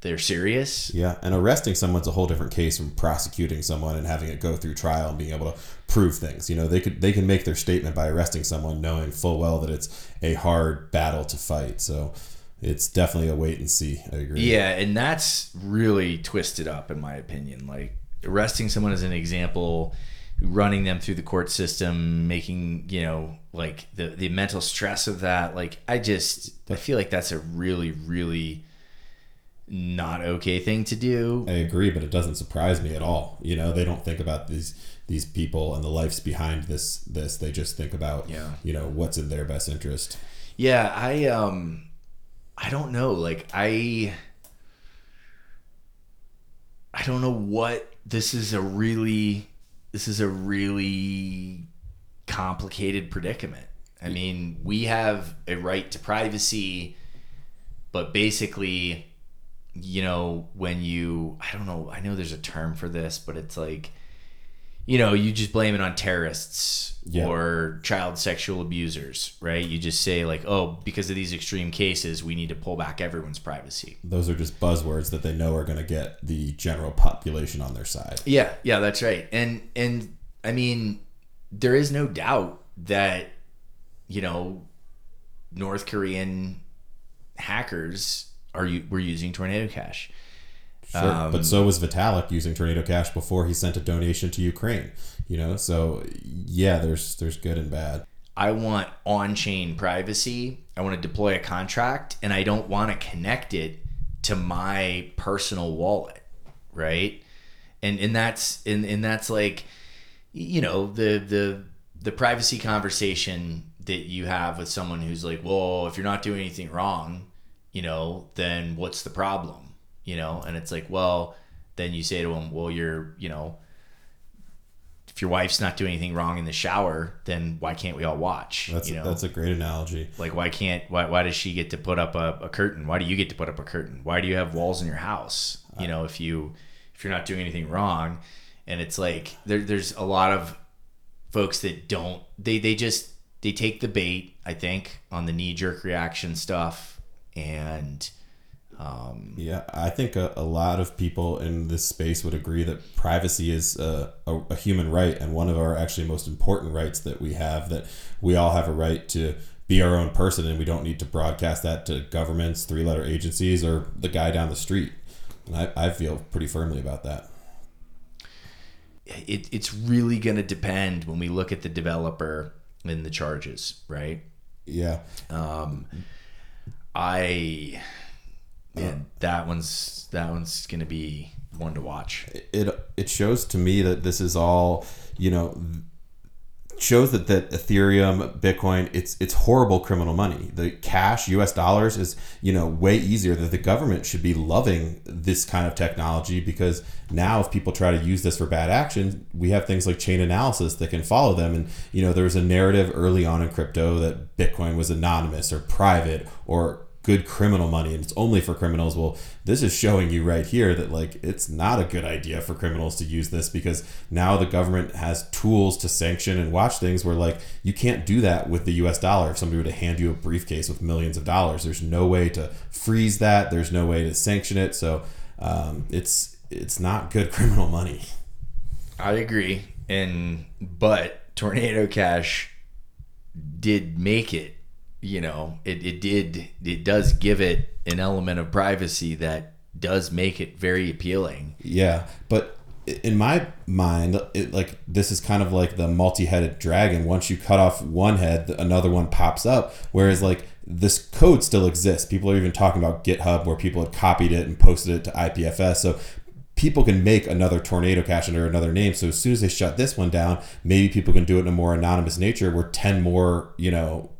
they're serious Yeah, and arresting someone's a whole different case from prosecuting someone and having it go through trial and being able to prove things. You know, they could they can make their statement by arresting someone knowing full well that it's a hard battle to fight. So it's definitely a wait and see. I agree. Yeah, and that's really twisted up in my opinion. Like arresting someone as an example, running them through the court system, making, you know, like the the mental stress of that. Like I just I feel like that's a really really not okay thing to do. I agree, but it doesn't surprise me at all. You know, they don't think about these these people and the lives behind this this. They just think about Yeah. you know what's in their best interest. Yeah, I um I don't know. Like I I don't know what this is a really this is a really complicated predicament. I mean, we have a right to privacy, but basically, you know, when you I don't know, I know there's a term for this, but it's like you know, you just blame it on terrorists Yeah. or child sexual abusers, right? You just say like, "Oh, because of these extreme cases, we need to pull back everyone's privacy." Those are just buzzwords that they know are going to get the general population on their side. Yeah, yeah, that's right. And and I mean, there is no doubt that you know North Korean hackers are you were using Tornado Cash. Sure. Um, but so was Vitalik using Tornado Cash before he sent a donation to Ukraine. You know, so yeah, there's there's good and bad. I want on-chain privacy. I want to deploy a contract and I don't want to connect it to my personal wallet, right? And and that's and, and that's like you know, the the the privacy conversation that you have with someone who's like, "Well, if you're not doing anything wrong, you know, then what's the problem?" You know, and it's like, "Well, then you say to them, "Well, you're, you know, if your wife's not doing anything wrong in the shower, then why can't we all watch? That's you know, that's a great analogy. like why can't why why does she get to put up a, a curtain? Why do you get to put up a curtain? Why do you have walls in your house? You know, if you if you're not doing anything wrong, and it's like there, there's a lot of folks that don't they they just they take the bait. I think on the knee jerk reaction stuff, and um, Yeah, I think a, a lot of people in this space would agree that privacy is a, a, a human right and one of our actually most important rights that we have. That we all have a right to be our own person, and we don't need to broadcast that to governments, three letter agencies, or the guy down the street. And I, I feel pretty firmly about that. it, it's really going to depend when we look at the developer and the charges, right? Yeah, Um, I man, um, that one's that one's gonna be one to watch. it it shows to me that this is all you know shows that that Ethereum, Bitcoin, it's it's horrible criminal money. The cash, U.S. dollars, is you know way easier. That the government should be loving this kind of technology because now if people try to use this for bad action, we have things like Chainalysis that can follow them. And you know there was a narrative early on in crypto that Bitcoin was anonymous or private or good criminal money and it's only for criminals. Well, this is showing you right here that like it's not a good idea for criminals to use this because now the government has tools to sanction and watch things where like you can't do that with the US dollar if somebody were to hand you a briefcase with millions of dollars. There's no way to freeze that. There's no way to sanction it. So um, it's it's not good criminal money. I agree. And but Tornado Cash did make it, you know, it, it did it does give it an element of privacy that does make it very appealing. Yeah, but in my mind, it, like this is kind of like the multi-headed dragon. Once you cut off one head, another one pops up. Whereas like this code still exists. People are even talking about GitHub where people had copied it and posted it to IPFS. So people can make another tornado cash under another name. So as soon as they shut this one down, maybe people can do it in a more anonymous nature where 10 more, you know,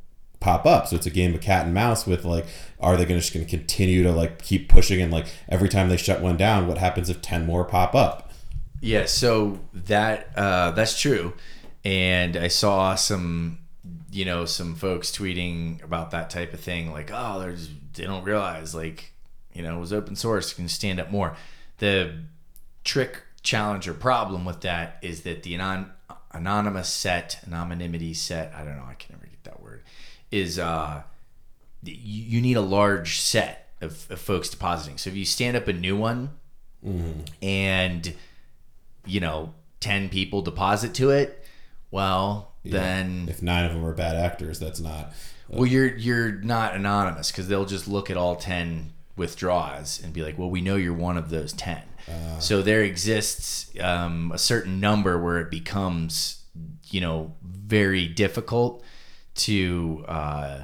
pop up. So it's a game of cat and mouse with like, are they gonna just gonna continue to like keep pushing and like every time they shut one down, what happens if 10 more pop up? Yeah, so that uh, that's true. And I saw some you know, some folks tweeting about that type of thing, like, oh, there's they don't realize like, you know, it was open source, can stand up more. The trick challenge or problem with that is that the anon- anonymous set, anonymity set, I don't know, I can never is uh, you need a large set of, of folks depositing. So if you stand up a new one mm-hmm. and, you know, 10 people deposit to it, well, yeah. then if nine of them are bad actors, that's not. Uh, well, you're you're not anonymous because they'll just look at all ten withdraws and be like, well, we know you're one of those 10. Uh, so there exists um, a certain number where it becomes, you know, very difficult to uh,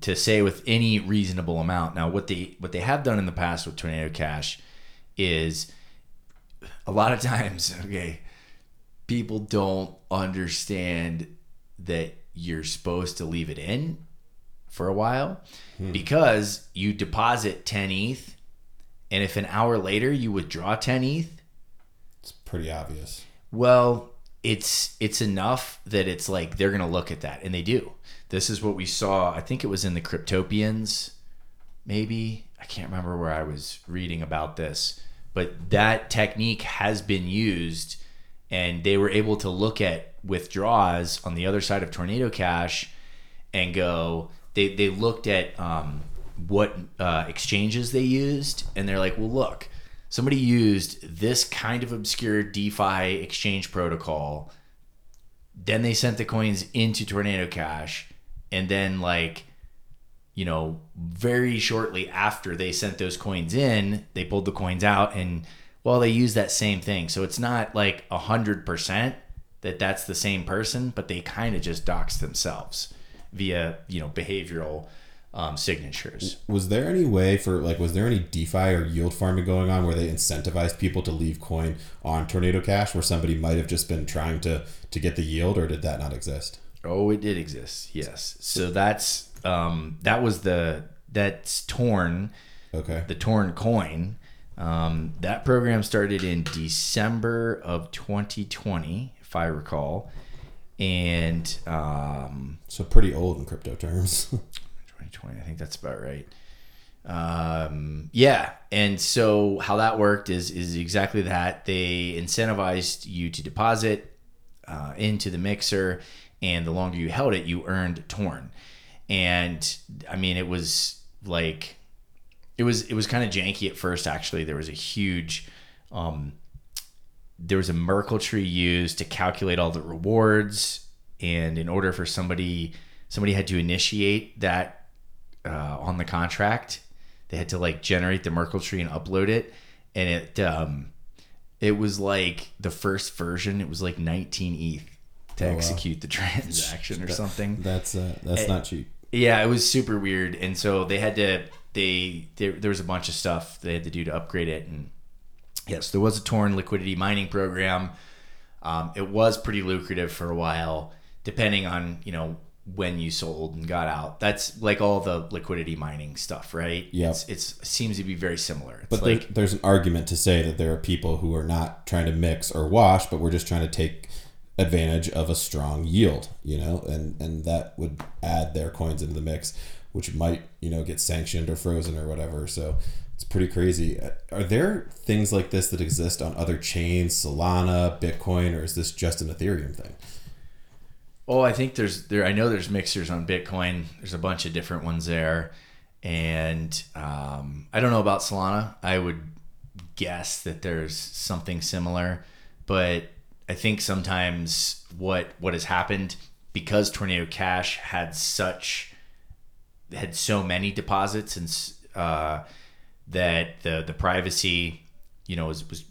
to say with any reasonable amount. Now, what they what they have done in the past with Tornado Cash is a lot of times, okay, people don't understand that you're supposed to leave it in for a while hmm. because you deposit 10 ETH and if an hour later you withdraw 10 ETH, it's pretty obvious. Well, it's it's enough that it's like they're to look at that and they do. This is what we saw, I think it was in the Cryptopians maybe. I can't remember where I was reading about this, but that technique has been used and they were able to look at withdraws on the other side of Tornado Cash and go they they looked at um, what uh, exchanges they used, and they're like, well, look, somebody used this kind of obscure DeFi exchange protocol. Then they sent the coins into Tornado Cash, and then like, you know, very shortly after they sent those coins in, they pulled the coins out, and well, they use that same thing. So it's not like a hundred percent that that's the same person, but they kind of just dox themselves via you know behavioral um, signatures. Was there any way for like was there any DeFi or yield farming going on where they incentivized people to leave coin on Tornado Cash where somebody might have just been trying to to get the yield or did that not exist? Oh, it did exist. Yes. So that's um that was the that's torn. Okay. The torn coin. Um, that program started in December of 2020, if I recall and um, so pretty old in crypto terms. 2020, I think that's about right. Um, yeah, and so how that worked is is exactly that. They incentivized you to deposit uh, into the mixer, and the longer you held it, you earned torn. And I mean, it was like it was it was kind of janky at first. Actually, there was a huge um, there was a Merkle tree used to calculate all the rewards, and in order for somebody somebody had to initiate that uh, on the contract. They had to like generate the Merkle tree and upload it, and it um, it was like the first version. It was like 19 ETH to oh, execute wow. the transaction or that, something. That's uh, that's and, not cheap. Yeah, it was super weird, and so they had to they there, there was a bunch of stuff they had to do to upgrade it, and yes, there was a torn liquidity mining program. Um, it was pretty lucrative for a while, depending on you know when you sold and got out. That's like all the liquidity mining stuff, right? Yeah, it's, it's, it seems to be very similar. It's but like, there, there's an argument to say that there are people who are not trying to mix or wash, but we're just trying to take advantage of a strong yield, you know, and and that would add their coins into the mix, which might you know get sanctioned or frozen or whatever. So it's pretty crazy. Are there things like this that exist on other chains, Solana, Bitcoin, or is this just an Ethereum thing? Oh, I think there's there. I know there's mixers on Bitcoin. There's a bunch of different ones there, and um, I don't know about Solana. I would guess that there's something similar, but I think sometimes what what has happened because Tornado Cash had such had so many deposits and uh, that the the privacy, you know, was was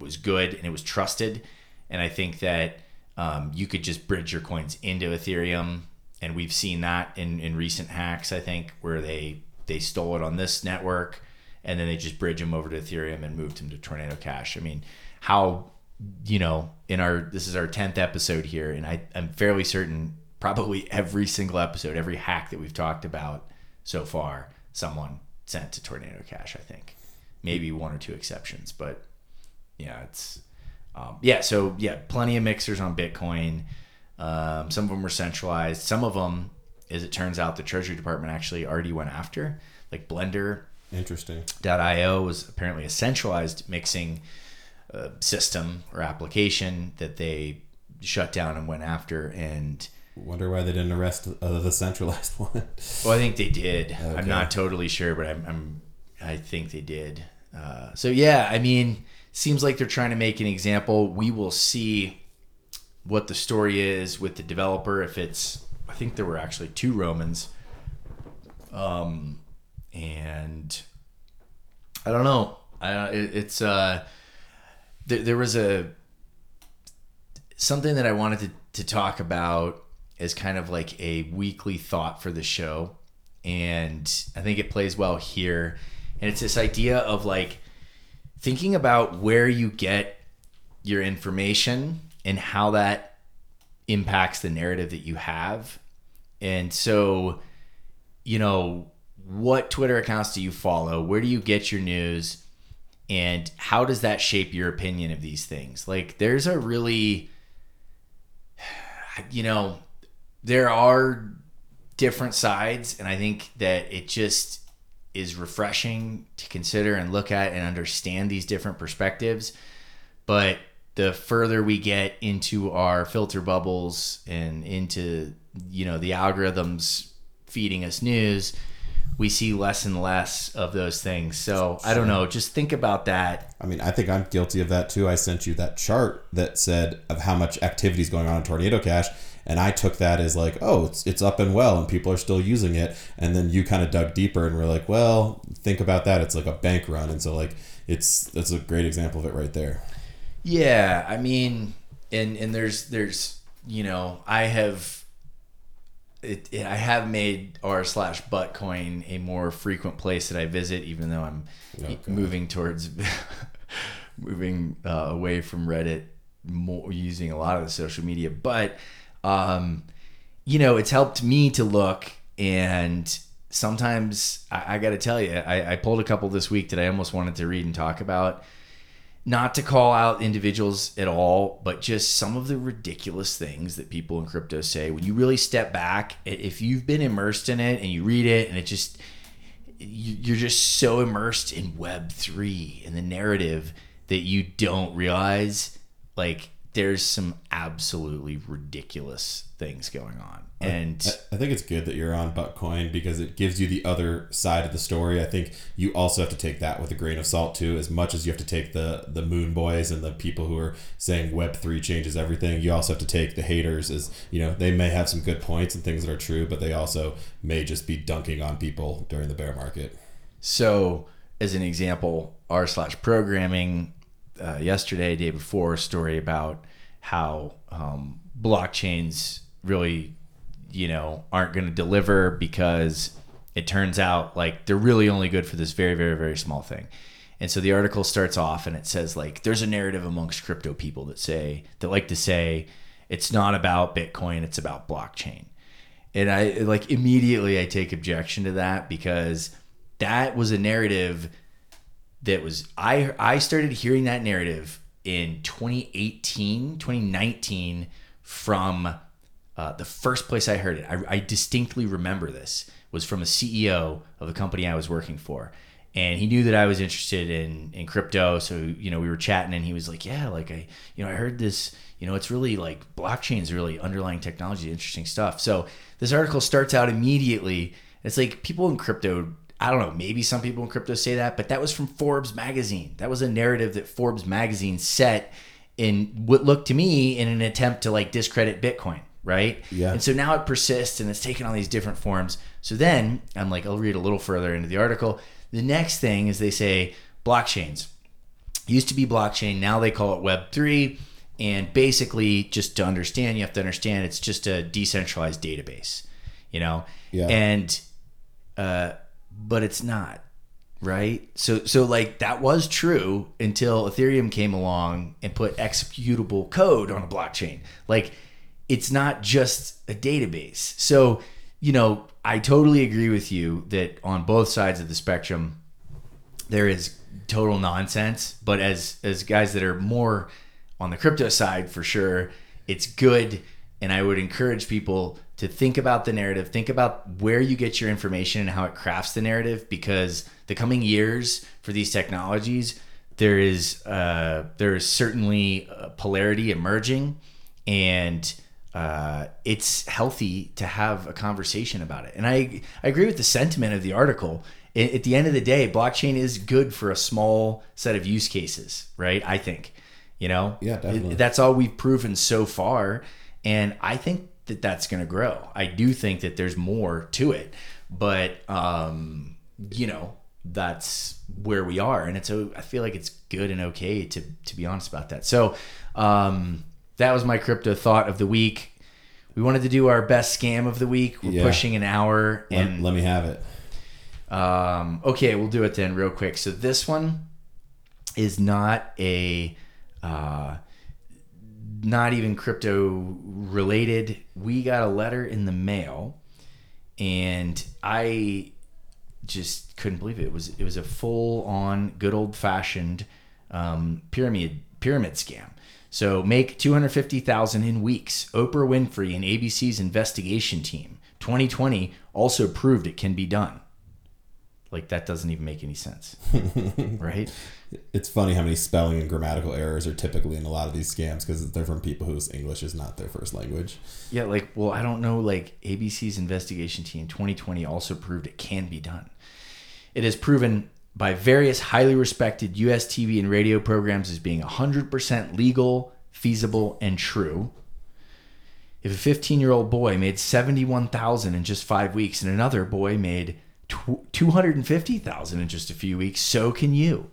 was good and it was trusted, and I think that um, you could just bridge your coins into Ethereum, and we've seen that in in recent hacks. I think where they they stole it on this network, and then they just bridge them over to Ethereum and moved them to Tornado Cash. I mean, how you know in our this is our tenth episode here, and I I'm fairly certain probably every single episode, every hack that we've talked about so far, someone sent to Tornado Cash. I think maybe one or two exceptions, but yeah, it's um, yeah. So yeah, plenty of mixers on Bitcoin. Um, some of them were centralized. Some of them, as it turns out, the Treasury Department actually already went after. Like Blender, interesting. .io was apparently a centralized mixing uh, system or application that they shut down and went after and Wonder why they didn't arrest uh, the centralized one. well, I think they did. Okay. I'm not totally sure, but I'm, I'm I think they did. Uh, so yeah, I mean, seems like they're trying to make an example. We will see what the story is with the developer. If it's, I think there were actually two Romans, um, and I don't know. I it, it's uh, there, there was a something that I wanted to to talk about as kind of like a weekly thought for the show. And I think it plays well here. And it's this idea of like thinking about where you get your information and how that impacts the narrative that you have. And so, you know, what Twitter accounts do you follow? Where do you get your news? And how does that shape your opinion of these things? Like, there's a really, you know, there are different sides, and I think that it just is refreshing to consider and look at and understand these different perspectives. But the further we get into our filter bubbles and into you know the algorithms feeding us news, we see less and less of those things. So I don't know. Just think about that. I mean, I think I'm guilty of that too. I sent you that chart that said of how much activity is going on in Tornado Cash, and I took that as like, oh, it's it's up and well, and people are still using it. And then you kind of dug deeper and were like, well, think about that. It's like a bank run, and so like it's that's a great example of it right there. Yeah, I mean, and and there's there's you know I have. It, it, I have made r slash Buttcoin a more frequent place that I visit, even though I'm okay. moving towards moving uh, away from Reddit, more using a lot of the social media. But um, you know, it's helped me to look and sometimes I, I got to tell you, I, I pulled a couple this week that I almost wanted to read and talk about. Not to call out individuals at all, but just some of the ridiculous things that people in crypto say. When you really step back, if you've been immersed in it and you read it and it just, you're just so immersed in Web3 and the narrative that you don't realize, like, there's some absolutely ridiculous things going on. And I, I, think it's good that you're on Buttcoin because it gives you the other side of the story. I think you also have to take that with a grain of salt too. As much as you have to take the the moon boys and the people who are saying Web three changes everything, you also have to take the haters as you know they may have some good points and things that are true, but they also may just be dunking on people during the bear market. So, as an example, r slash programming uh, yesterday, day before, a story about how um, blockchains really, you know, aren't going to deliver because it turns out like they're really only good for this very, very, very small thing. And so the article starts off and it says like there's a narrative amongst crypto people that say that like to say it's not about Bitcoin, it's about blockchain. And I like immediately I take objection to that because that was a narrative that was I I started hearing that narrative in 2018, 2019 from uh, the first place I heard it. I, I distinctly remember this was from a CEO of the company I was working for, and he knew that I was interested in in crypto. So you know we were chatting, and he was like, "Yeah, like I you know I heard this. You know it's really like blockchain is really underlying technology, interesting stuff." So this article starts out immediately. It's like people in crypto I don't know, maybe some people in crypto say that, but that was from Forbes magazine. That was a narrative that Forbes magazine set in what looked to me in an attempt to like discredit Bitcoin, right? Yeah. And so now it persists and it's taken on these different forms. So then I'm like, I'll read a little further into the article. The next thing is they say blockchains used to be blockchain, now they call it Web3. And basically, just to understand, you have to understand it's just a decentralized database, you know? Yeah. And, uh, but it's not right? So so like that was true until ethereum came along and put executable code on a blockchain. Like it's not just a database. So you know i totally agree with you that on both sides of the spectrum there is total nonsense. But as as guys that are more on the crypto side for sure it's good. And i would encourage people to think about the narrative, think about where you get your information and how it crafts the narrative because the coming years for these technologies, there is uh, there is certainly polarity emerging, and uh, it's healthy to have a conversation about it. And I I agree with the sentiment of the article. At the end of the day, blockchain is good for a small set of use cases, right? I think, you know, Yeah, definitely. that's all we've proven so far, and I think that that's going to grow. I do think that there's more to it, but um, you know that's where we are, and it's I feel like it's good and okay to to be honest about that. So um, that was my crypto thought of the week. We wanted to do our best scam of the week. We're Yeah. pushing an hour, Let, and let me have it. um, okay, we'll do it then real quick. So this one is not a uh, not even crypto related. We got a letter in the mail, and I just couldn't believe it. It was it was a full on good old fashioned um, pyramid pyramid scam. So make two hundred fifty thousand in weeks. Oprah Winfrey and ABC's investigation team. 2020 also proved it can be done. Like that doesn't even make any sense, right? It's funny how many spelling and grammatical errors are typically in a lot of these scams because they're from people whose English is not their first language. Yeah, like, well, I don't know. Like, ABC's investigation team 2020 also proved it can be done. It has proven by various highly respected US TV and radio programs as being 100% legal, feasible, and true. If a 15 year old boy made 71,000 in just five weeks and another boy made 250,000 in just a few weeks, so can you.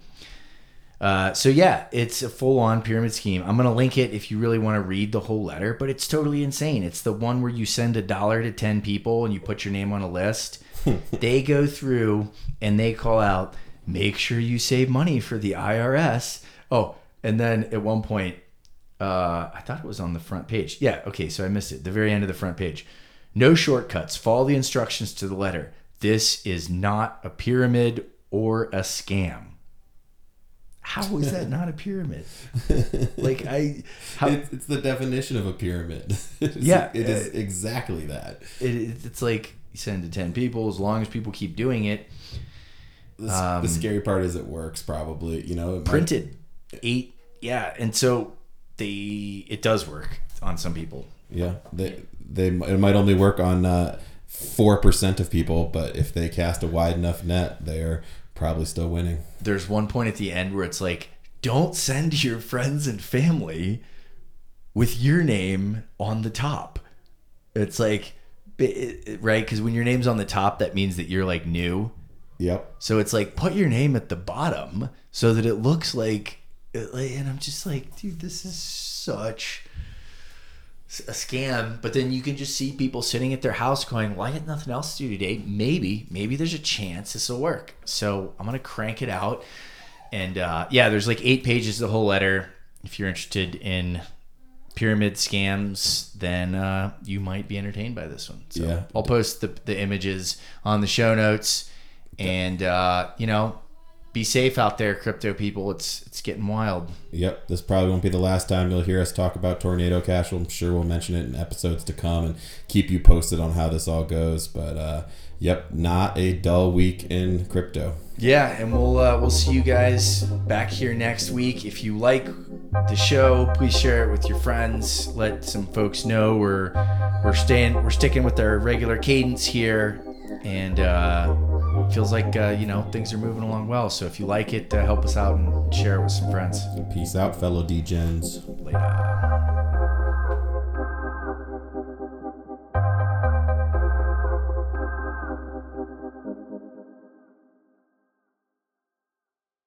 Uh, so yeah, it's a full-on pyramid scheme. I'm gonna link it if you really want to read the whole letter, but it's totally insane. It's the one where you send a dollar to ten people and you put your name on a list. they go through and they call out, "Make sure you save money for the IRS." Oh, and then at one point, uh, I thought it was on the front page. Yeah, okay, so I missed it. The very end of the front page. No shortcuts. Follow the instructions to the letter. This is not a pyramid or a scam. How is that not a pyramid? Like I, how, It's, it's the definition of a pyramid. It's- Yeah, it is uh, exactly that. it, it's like you send to ten people. As long as people keep doing it, The, um, the scary part is it works. Probably, you know, it might- printed eight. Yeah, and so they it does work on some people. Yeah, they they it might only work on Uh, four percent of people, but if they cast a wide enough net, they're probably still winning. There's one point at the end where it's like, don't send your friends and family with your name on the top. It's like, right? Because when your name's on the top, that means that you're like new. Yep. So it's like put your name at the bottom so that it looks like, like- and I'm just like, dude, this is such a scam. But then you can just see people sitting at their house going, "Well, I got nothing else to do today. Maybe, maybe there's a chance this will work." So I'm gonna crank it out, and uh, yeah, there's like eight pages of the whole letter. If you're interested in pyramid scams, then uh, you might be entertained by this one. So Yeah. I'll post the the images on the show notes, and uh, you know, be safe out there, crypto people. It's it's getting wild. Yep, this probably won't be the last time you'll hear us talk about Tornado Cash. I'm sure we'll mention it in episodes to come and keep you posted on how this all goes. But uh, yep, not a dull week in crypto. Yeah, and we'll uh, we'll see you guys back here next week. If you like the show, please share it with your friends. Let some folks know we're we're staying we're sticking with our regular cadence here, and uh, feels like uh, you know things are moving along well. So if you like it, uh, help us out and share it with some friends. Peace out, fellow degens. Later.